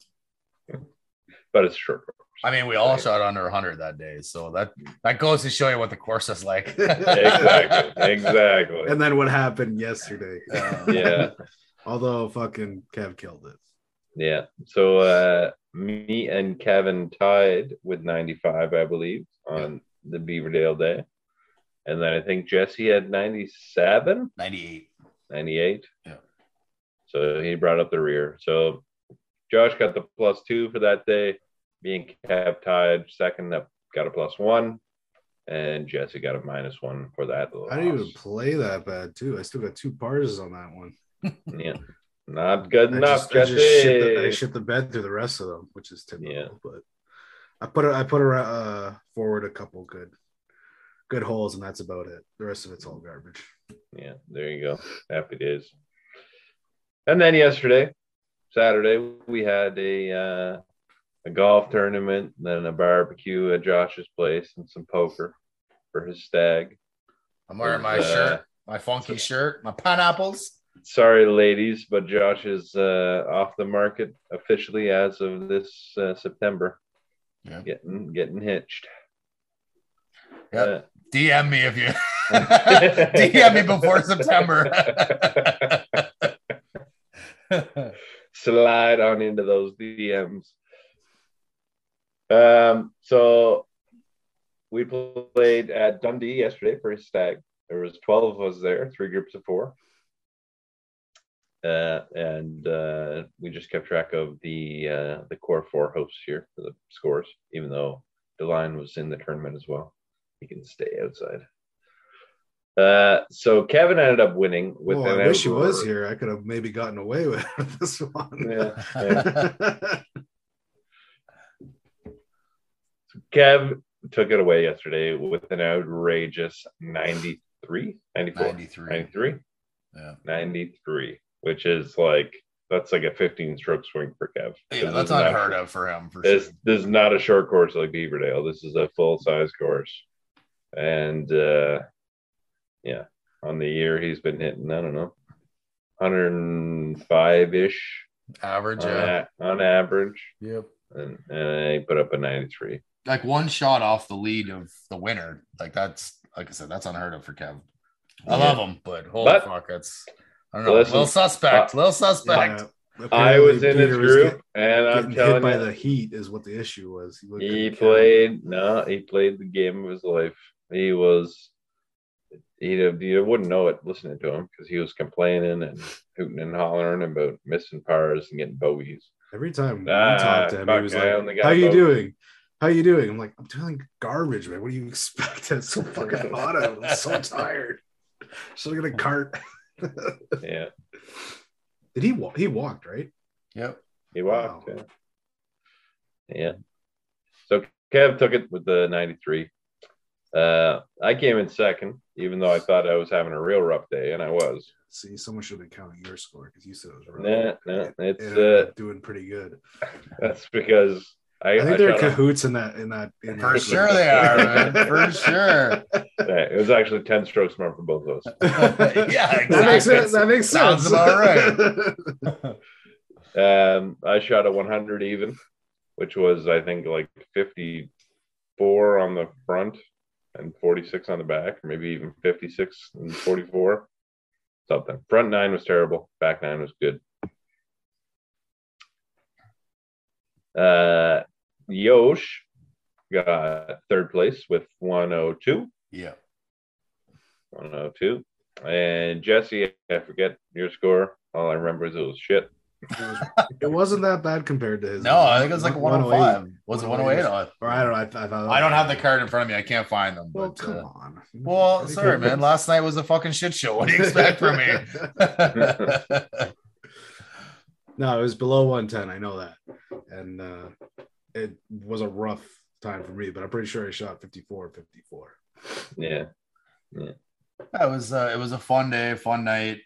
on. But it's short course. I mean, we all shot under 100 that day, so that that goes to show you what the course is like. exactly, exactly. And then what happened yesterday? Uh, yeah. Although fucking Kev killed it. Yeah. So uh, me and Kevin tied with 95, I believe, on the Beaverdale day, and then I think Jesse had 97, 98, 98. Yeah. So he brought up the rear. So Josh got the plus two for that day. Me and Kev tied second, that got a plus one. and Jesse got a minus one for that. I didn't even play that bad too. I still got two pars on that one. Yeah, not good I enough, just, I just shit the, I shit the bed through the rest of them, which is typical. Yeah. But I put a, I put a, uh, forward a couple good good holes, and that's about it. The rest of it's all garbage. Yeah, there you go. Happy days. And then yesterday, Saturday, we had a uh, a golf tournament, then a barbecue at Josh's place, and some poker for his stag. I'm wearing my Uh, shirt, my funky shirt, my pineapples. Sorry, ladies, but Josh is uh, off the market officially as of this uh, September. Yeah. Getting getting hitched. Yep. DM me if you DM me before September. Uh, slide on into those DMs. Um, so we played at Dundee yesterday for his stag. There was 12 of us there, three groups of four. Uh, and uh, we just kept track of the uh, the core four hosts here for the scores, even though Deline was in the tournament as well. He can stay outside. Uh, so Kevin ended up winning with an I wish he was here. I could have maybe gotten away with this one. Yeah, yeah. Kev took it away yesterday with an outrageous 93, 94, 93. 93, Yeah. 93, which is like, that's like a 15 stroke swing for Kev. Yeah, that's unheard of for him for This, sure. this is not a short course like Beaverdale. This is a full size course. And uh, yeah, on the year he's been hitting, I don't know, 105 ish Average, on, yeah. a- on average. Yep. And, and he put up a 93. Like one shot off the lead of the winner. Like that's like I said, that's unheard of for Kev. I Yeah. love him, but holy But- fuck, that's I don't know. Listen, little suspect, little suspect. Yeah, I was in his Peter was group, get- and I'm getting hit by you, the heat is what the issue was. He, he good. played. No, he played the game of his life. He was. He you wouldn't know it listening to him because he was complaining and hooting and hollering about missing pars and getting bogeys. Every time we Ah, talked to him, he was like, "How you both." doing? How you doing?" I'm like, "I'm doing garbage, man. What do you expect? It's so fucking hot. I'm so tired. Should I get a cart?" Yeah, Did he walk? He walked, right? Yep. he walked. Wow. Yeah. yeah. So Kev took it with the 93. Uh, I came in second, even though I thought I was having a real rough day, and I was. See, someone should have been counting your score because you said it was right. Nah, nah, it's ended uh, doing pretty good. that's because I, I think I they're shot a- cahoots in that. In that. In For that sure they are, man. For sure. Yeah, it was actually 10 strokes more for both of us. yeah, That makes sense. That makes Sounds sense. about right. Um, I shot a 100 even, which was, I think, like 54 on the front and 46 on the back, maybe even 56 and 44. Something. Front nine was terrible. Back nine was good. Uh, Yosh got third place with 102. Yeah. 102. And Jesse, I forget your score. All I remember is it was shit. It, was, it wasn't that bad compared to his. No, I think it was like 108. 105. Was it 108? Oh, Or I don't know. I, th- I thought. I don't have the card in front of me. I can't find them. Well, but, come uh, on. well, I sorry, it man. Last night was a fucking shit show. What do you expect from me? no, it was below 110. I know that, and uh, it was a rough time for me. But I'm pretty sure I shot 54, 54. Yeah. Yeah. it was uh, it was a fun day, fun night.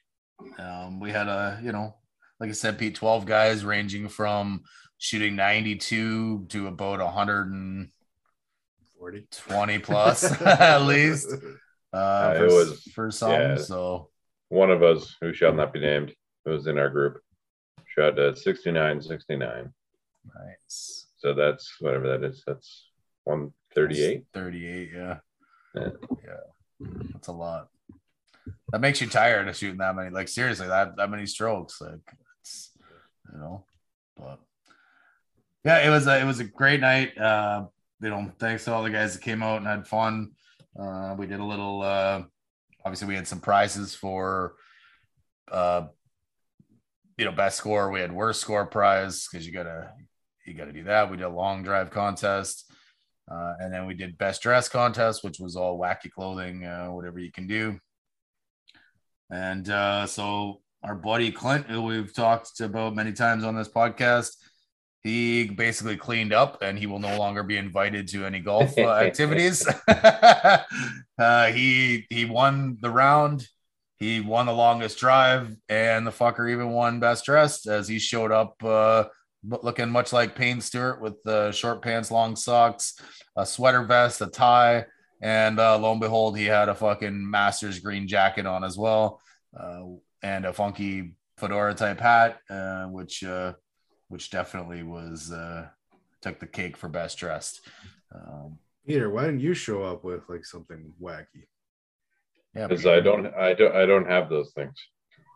Um, we had a you know, like I said, Pete, 12 guys ranging from shooting 92 to about 120 40 plus at least uh, it for, was- for some. yeah. So One of us, who shall not be named, who was in our group, shot at 69 69. nice. So that's whatever that is. That's 138. 38, yeah. Yeah. Yeah. That's a lot. That makes you tired of shooting that many. Like seriously, that that many strokes. Like it's you know, but yeah, it was a it was a great night. Uh, you know, thanks to all the guys that came out and had fun. Uh, we did a little uh obviously we had some prizes for uh you know best score. We had worst score prize because you gotta you gotta do that. We did a long drive contest. Uh, and then we did best dress contest, which was all wacky clothing, uh, whatever you can do. And uh, so our buddy Clint, who we've talked about many times on this podcast, he basically cleaned up and he will no longer be invited to any golf uh, activities. uh, he he won the round. He won the longest drive, and the fucker even won best dressed as he showed up uh, looking much like Payne Stewart with the short pants, long socks, a sweater vest, a tie, and uh, lo and behold, he had a fucking Masters green jacket on as well, uh, and a funky fedora type hat, uh, which uh, which definitely was uh, took the cake for best dressed. Um, Peter, why didn't you show up with like something wacky? yeah, Because I don't, I don't, I don't have those things.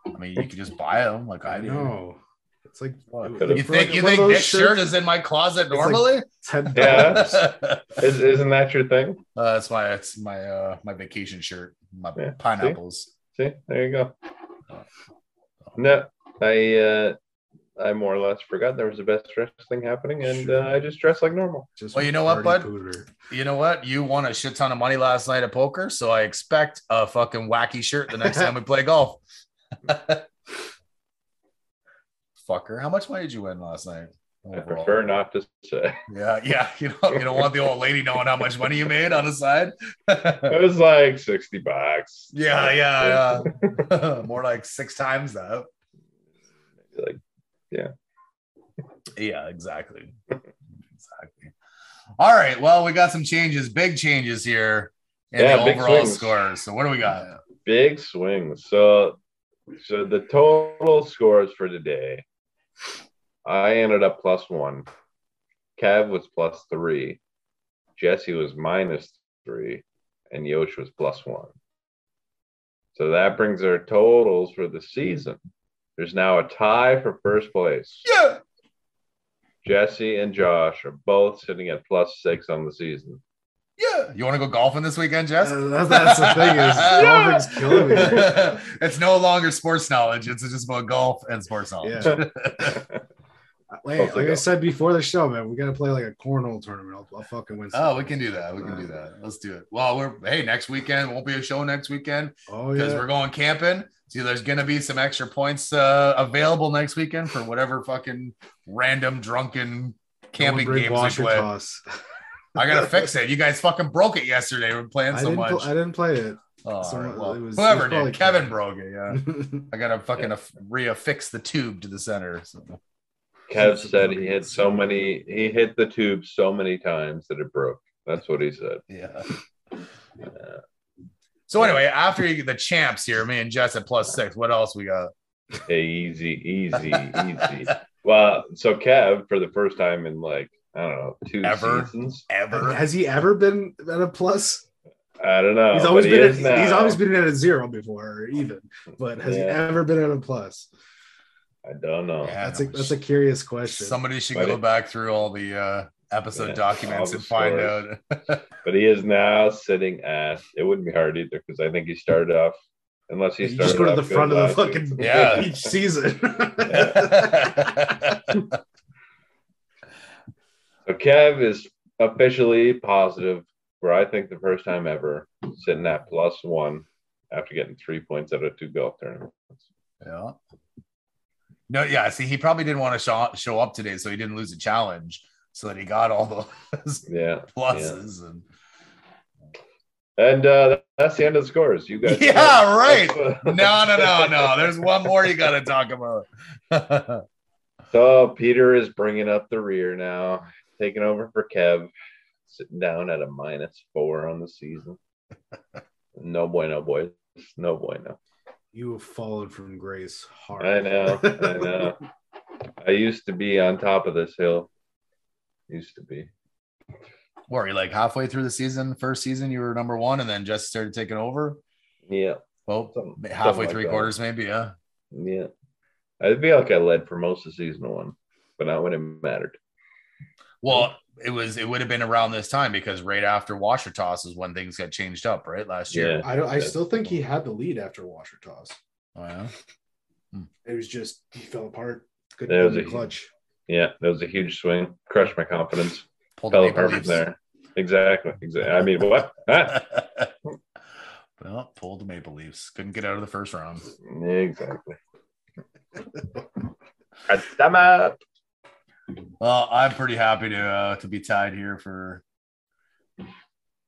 I mean, you could just buy them like I I do. know. It's like What? You think like, you think those this shirt is in my closet like- normally? ten Yeah. dollars. uh, Is, isn't that your thing? that's my it's my uh my vacation shirt, my Yeah, pineapples. See, there you go. No, I, uh, I more or less forgot there was a best dress thing happening, and uh, I just dressed like normal. Just Well, you know what, bud? pooter. You know what? You won a shit ton of money last night at poker, so I expect a fucking wacky shirt the next time we play golf. Fucker, how much money did you win last night? I prefer not to say. Yeah, yeah. You don't, you don't want the old lady knowing how much money you made on the side. It was like sixty bucks. yeah, yeah, yeah. More like six times that. Like, Yeah, Yeah, exactly. exactly. All right. Well, we got some changes, big changes here in Yeah, the overall scores. So what do we got? big swings. So, so the total scores for today, I ended up plus one. Kev was plus three. Jesse was minus three, and Yosh was plus one. So that brings our totals for the season. There's now a tie for first place. Yeah. Jesse and Josh are both sitting at plus six on the season. Yeah. You want to go golfing this weekend, Jess? Uh, that's, that's the thing is golfing's killing me. it's no longer sports knowledge. It's just about golf and sports knowledge. Yeah. Wait, Hopefully like I said before the show, man, we gotta play like a cornhole tournament. I'll, I'll fucking win. Oh, we can do that. We can do that. Let's do it. Well, we're hey, next weekend won't be a show next weekend Oh because yeah. we're going camping. See, there's gonna be some extra points uh, available next weekend for whatever fucking random drunken camping games we washer play. toss. I gotta fix it. You guys fucking broke it yesterday. We're playing I so didn't. much. pl- I didn't play it. Oh, all Someone- right. Well, it was- whoever it was did, Kevin Kevin. broke it. Yeah, I gotta fucking aff- reaffix the tube to the center. So. Kev said he hit so many, he hit the tube so many times that it broke. That's what he said. Yeah. Uh, So anyway, after you get the champs here, me and Jess at plus six. What else we got? Hey, easy, easy, easy. Well, so Kev, for the first time in like, I don't know, two Ever? seasons. Ever? Has he ever been at a plus? I don't know. he's always but he been. At, he's always been at a zero before, or even. But has he ever been at a plus? I don't know. Yeah. That's a that's a curious question. Somebody should But go it- back through all the uh, episode Yeah, documents and find scores. out. But he is now sitting at. It wouldn't be hard either because I think he started off. Unless he you started just go to the front of the fucking. Yeah. each season. So Kev is officially positive for I think the first time ever, sitting at plus one after getting three points out of two golf tournaments. yeah. No, yeah. See, he probably didn't want to show, show up today, so he didn't lose a challenge, so that he got all those Yeah. pluses. And And uh, that's the end of the scores. You guys. Yeah, right. No, no, no, no. There's one more you got to talk about. So Peter is bringing up the rear now, taking over for Kev, sitting down at a minus four on the season. No bueno, boys. No bueno. you have fallen from grace hard. I know. I know. I used to be on top of this hill. Used to be. Were you like halfway through the season, first season, you were number one, and then just started taking over? Yeah. Well, Something- halfway something like three that. quarters, maybe. Yeah. Yeah. I feel like I led for most of season one, but not when it mattered. Well, it was. It would have been around this time because right after washer toss is when things got changed up, right? Last year. Yeah. I don't. I still think he had the lead after washer toss. Oh, yeah. Hmm. It was just he fell apart. Good There was the a- clutch. Yeah, that was a huge swing. Crushed my confidence. Pulled the Fell apart from there. Exactly. Exactly. I mean, what? Huh? Ah. well, pulled the Maple Leafs. Couldn't get out of the first round. Exactly. God damn it. Well, I'm pretty happy to uh, to be tied here for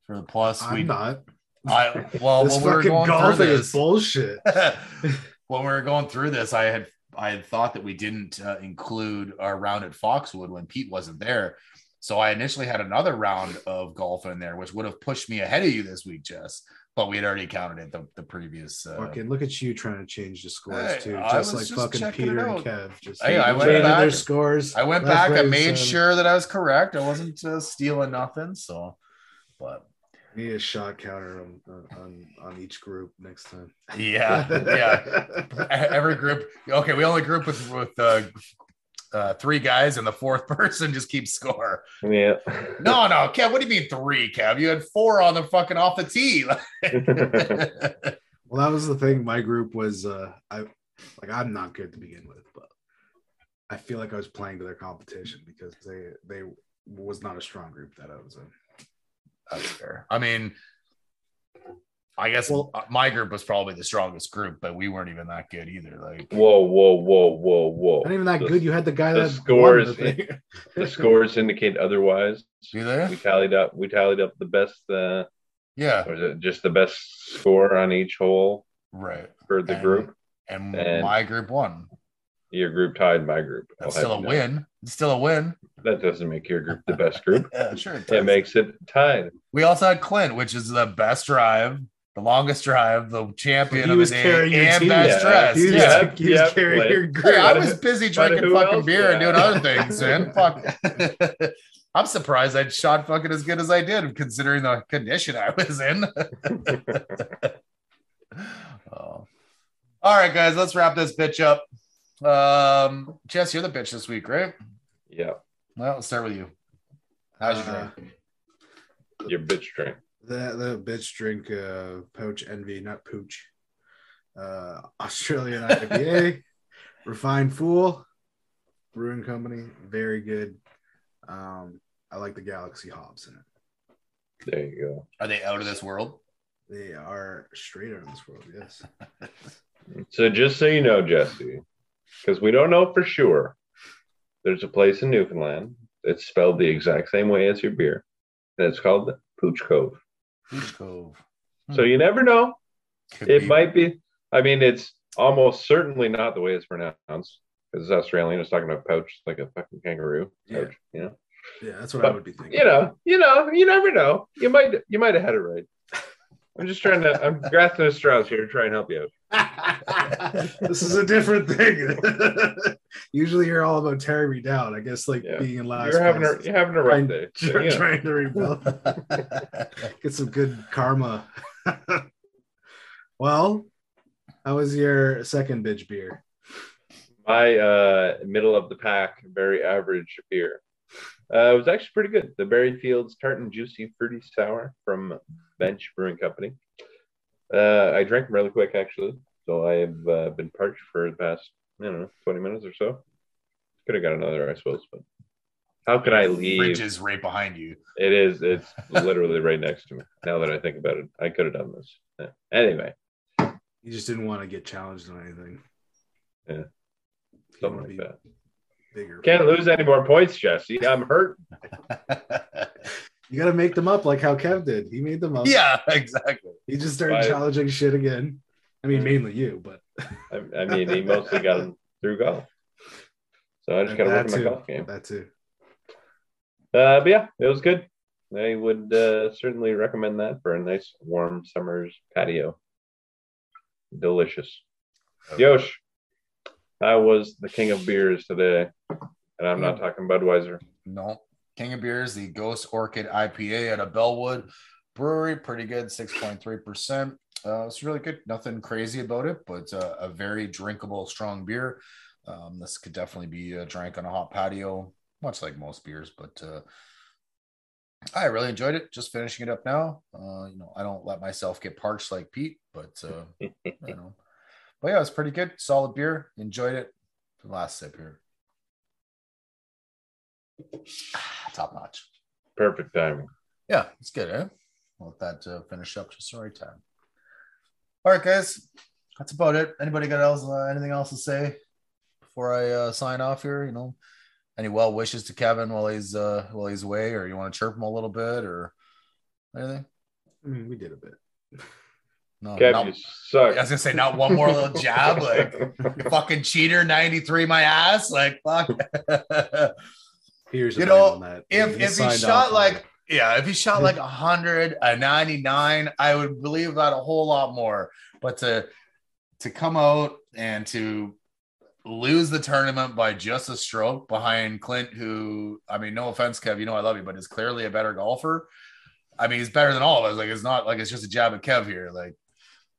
for the plus. I'm we, not. I well this when we were going through is this, bullshit. when we were going through this, I had I had thought that we didn't uh, include our round at Foxwood when Pete wasn't there. So I initially had another round of golf in there, which would have pushed me ahead of you this week, Jess. But we had already counted it the, the previous. Uh, Fucking look at you trying to change the scores Hey, too, just like just fucking Peter and Kev. Just Hey, I went back- their scores. I went back. I made center. sure that I was correct. I wasn't uh, stealing nothing. So, but We need a shot counter on, on on each group next time. yeah, yeah. Every group. Okay, we only group with with uh, uh, three guys, and the fourth person just keeps score. Yeah. No, no, Kev. What do you mean three, Kev? You had four on the fucking off the tee. Well, that was the thing. My group was uh I like I'm not good to begin with, but I feel like I was playing to their competition because they they was not a strong group that I was in. That's fair. I mean, I guess Well- uh, my group was probably the strongest group, but we weren't even that good either. Like, whoa, whoa, whoa, whoa, whoa. Not even that The- good. You had the guy the that scores- the. The scores indicate otherwise. do they? We tallied up. We tallied up the best. Uh, Yeah, or it just the best score on each hole right. for the And- group? And, And- my group won. Your group tied my group. I'll That's still a know. win. It's still a win. That doesn't make your group the best group. Yeah, sure. It, It makes it tied. we also had Clint, which is the best drive, the longest drive, the champion He of was the day, carrying your and team. best Yeah, dressed. He was, Yeah. he was yeah, carrying Blake. your Hey. I was busy drinking fucking else? beer and doing other things, man. Fuck. I'm surprised I shot fucking as good as I did, considering the condition I was in. oh. All right, guys, let's wrap this bitch up. Um, Jess, you're the bitch this week, right? Yeah, Well, let's start with you. How's your Uh, drink? your bitch train. The the bitch drink uh pouch envy, not pooch. Uh Australian IPA, refined fool, brewing company, very good. Um, I like the Galaxy hops in it. There you go. Are they out of this world? They are straight out of this world, yes. So just so you know, Jesse, because we don't know for sure, there's a place in Newfoundland. It's spelled the exact same way as your beer, and it's called Pouch Cove. Cove. So you never know. Could It be. might be. I mean, it's almost certainly not the way it's pronounced because it's Australian. It's talking about pouch like a fucking kangaroo Yeah. pouch. You know, Yeah, that's what I would be thinking. you know, you know, you never know. You might, you might have had it right. I'm just trying to. I'm grasping at straws here to try and help you out. this is a different thing. Usually you're all about tearing me down. I guess like Yeah. being in last You're having a, you're having a rough trying, day. So, try- you know. trying to rebuild. Get some good karma. well, how was your second bitch beer? my uh, middle of the pack, very average beer. Uh, it was actually pretty good. The Berry Fields Tart and Juicy Fruity Sour from Bench Brewing Company. Uh, I drank them really quick, actually. So I've uh, been parched for the past, I don't know, 20 minutes or so. Could have got another, I suppose, but how could I leave? Fridge is right behind you. It is. It's literally right next to me. Now that I think about it, I could have done this. Yeah. Anyway, You just didn't want to get challenged on anything. Yeah. Something like be that. Bigger. Can't lose any more points, Jesse. I'm hurt. You got to make them up like how Kev did. He made them up. yeah, exactly. He just started Right. challenging shit again. I mean, mainly you, but I, I mean, he mostly got him through golf. So I just got to work on my golf game. That too. Uh, but yeah, it was good. I would uh, certainly recommend that for a nice warm summer's patio. Delicious. Yosh, I was the king of beers today, and I'm not talking Budweiser. No. King of Beers, the Ghost Orchid IPA out of Bellwood Brewery. Pretty good, 6.3%. Uh, it's really good. Nothing crazy about it, but uh, a very drinkable, strong beer. Um, this could definitely be uh, drank on a hot patio, much like most beers, but uh, I really enjoyed it. Just finishing it up now. Uh, you know, I don't let myself get parched like Pete, but uh, you know, but yeah, it was pretty good. Solid beer. Enjoyed it. The last sip here. Top notch. Perfect timing. Yeah, it's good, eh? I'll let that uh, finish up just the right time. All right, guys, that's about it. Anybody got else uh, anything else to say before I uh, sign off here? You know, any well wishes to Kevin while he's uh, while he's away, or you want to chirp him a little bit, or anything? I mean, we did a bit. No, Kev, not- I was gonna say not one more little jab, like fucking cheater, ninety three, my ass, like fuck. Here's You know, that. if He if he shot like it. yeah, if he shot like a hundred, a ninety nine, I would believe that a whole lot more. But to to come out and to lose the tournament by just a stroke behind Clint, who I mean, no offense, Kev, you know I love you, but is clearly a better golfer. I mean, he's better than all of us. Like it's not like it's just a jab at Kev here. Like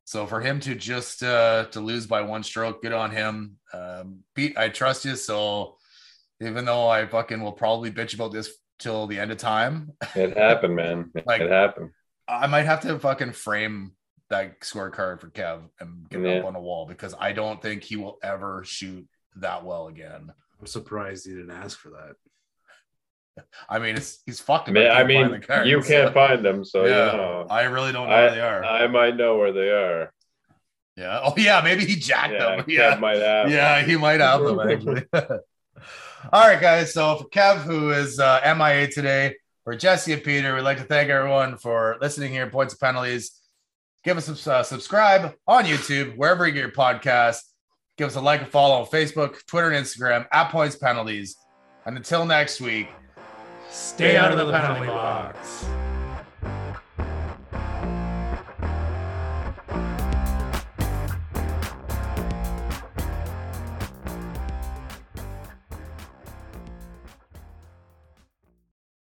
so for him to just uh to lose by one stroke, good on him. Um Pete, I trust you. So even though I fucking will probably bitch about this till the end of time, It happened, man. Like- it happened. I might have to fucking frame that scorecard for Kev and get it up on a wall because I don't think he will ever shoot that well again. I'm surprised he didn't ask for that. I mean, it's he's fucked. I mean, I mean cards, you can't so- find them, so yeah, you know. I really don't know I, where they are. I might know where they are. yeah. Oh yeah, maybe he jacked Yeah, them. Yeah. might have. Yeah, he might have them actually. All right, guys. So for Kev, who is uh, MIA today, for Jesse and Peter, we'd like to thank everyone for listening here. Points and penalties. Give us a uh, subscribe on YouTube, wherever you get your podcast. Give us a like and follow on Facebook, Twitter, and Instagram at Points Penalties. And until next week, stay, out of the penalty box.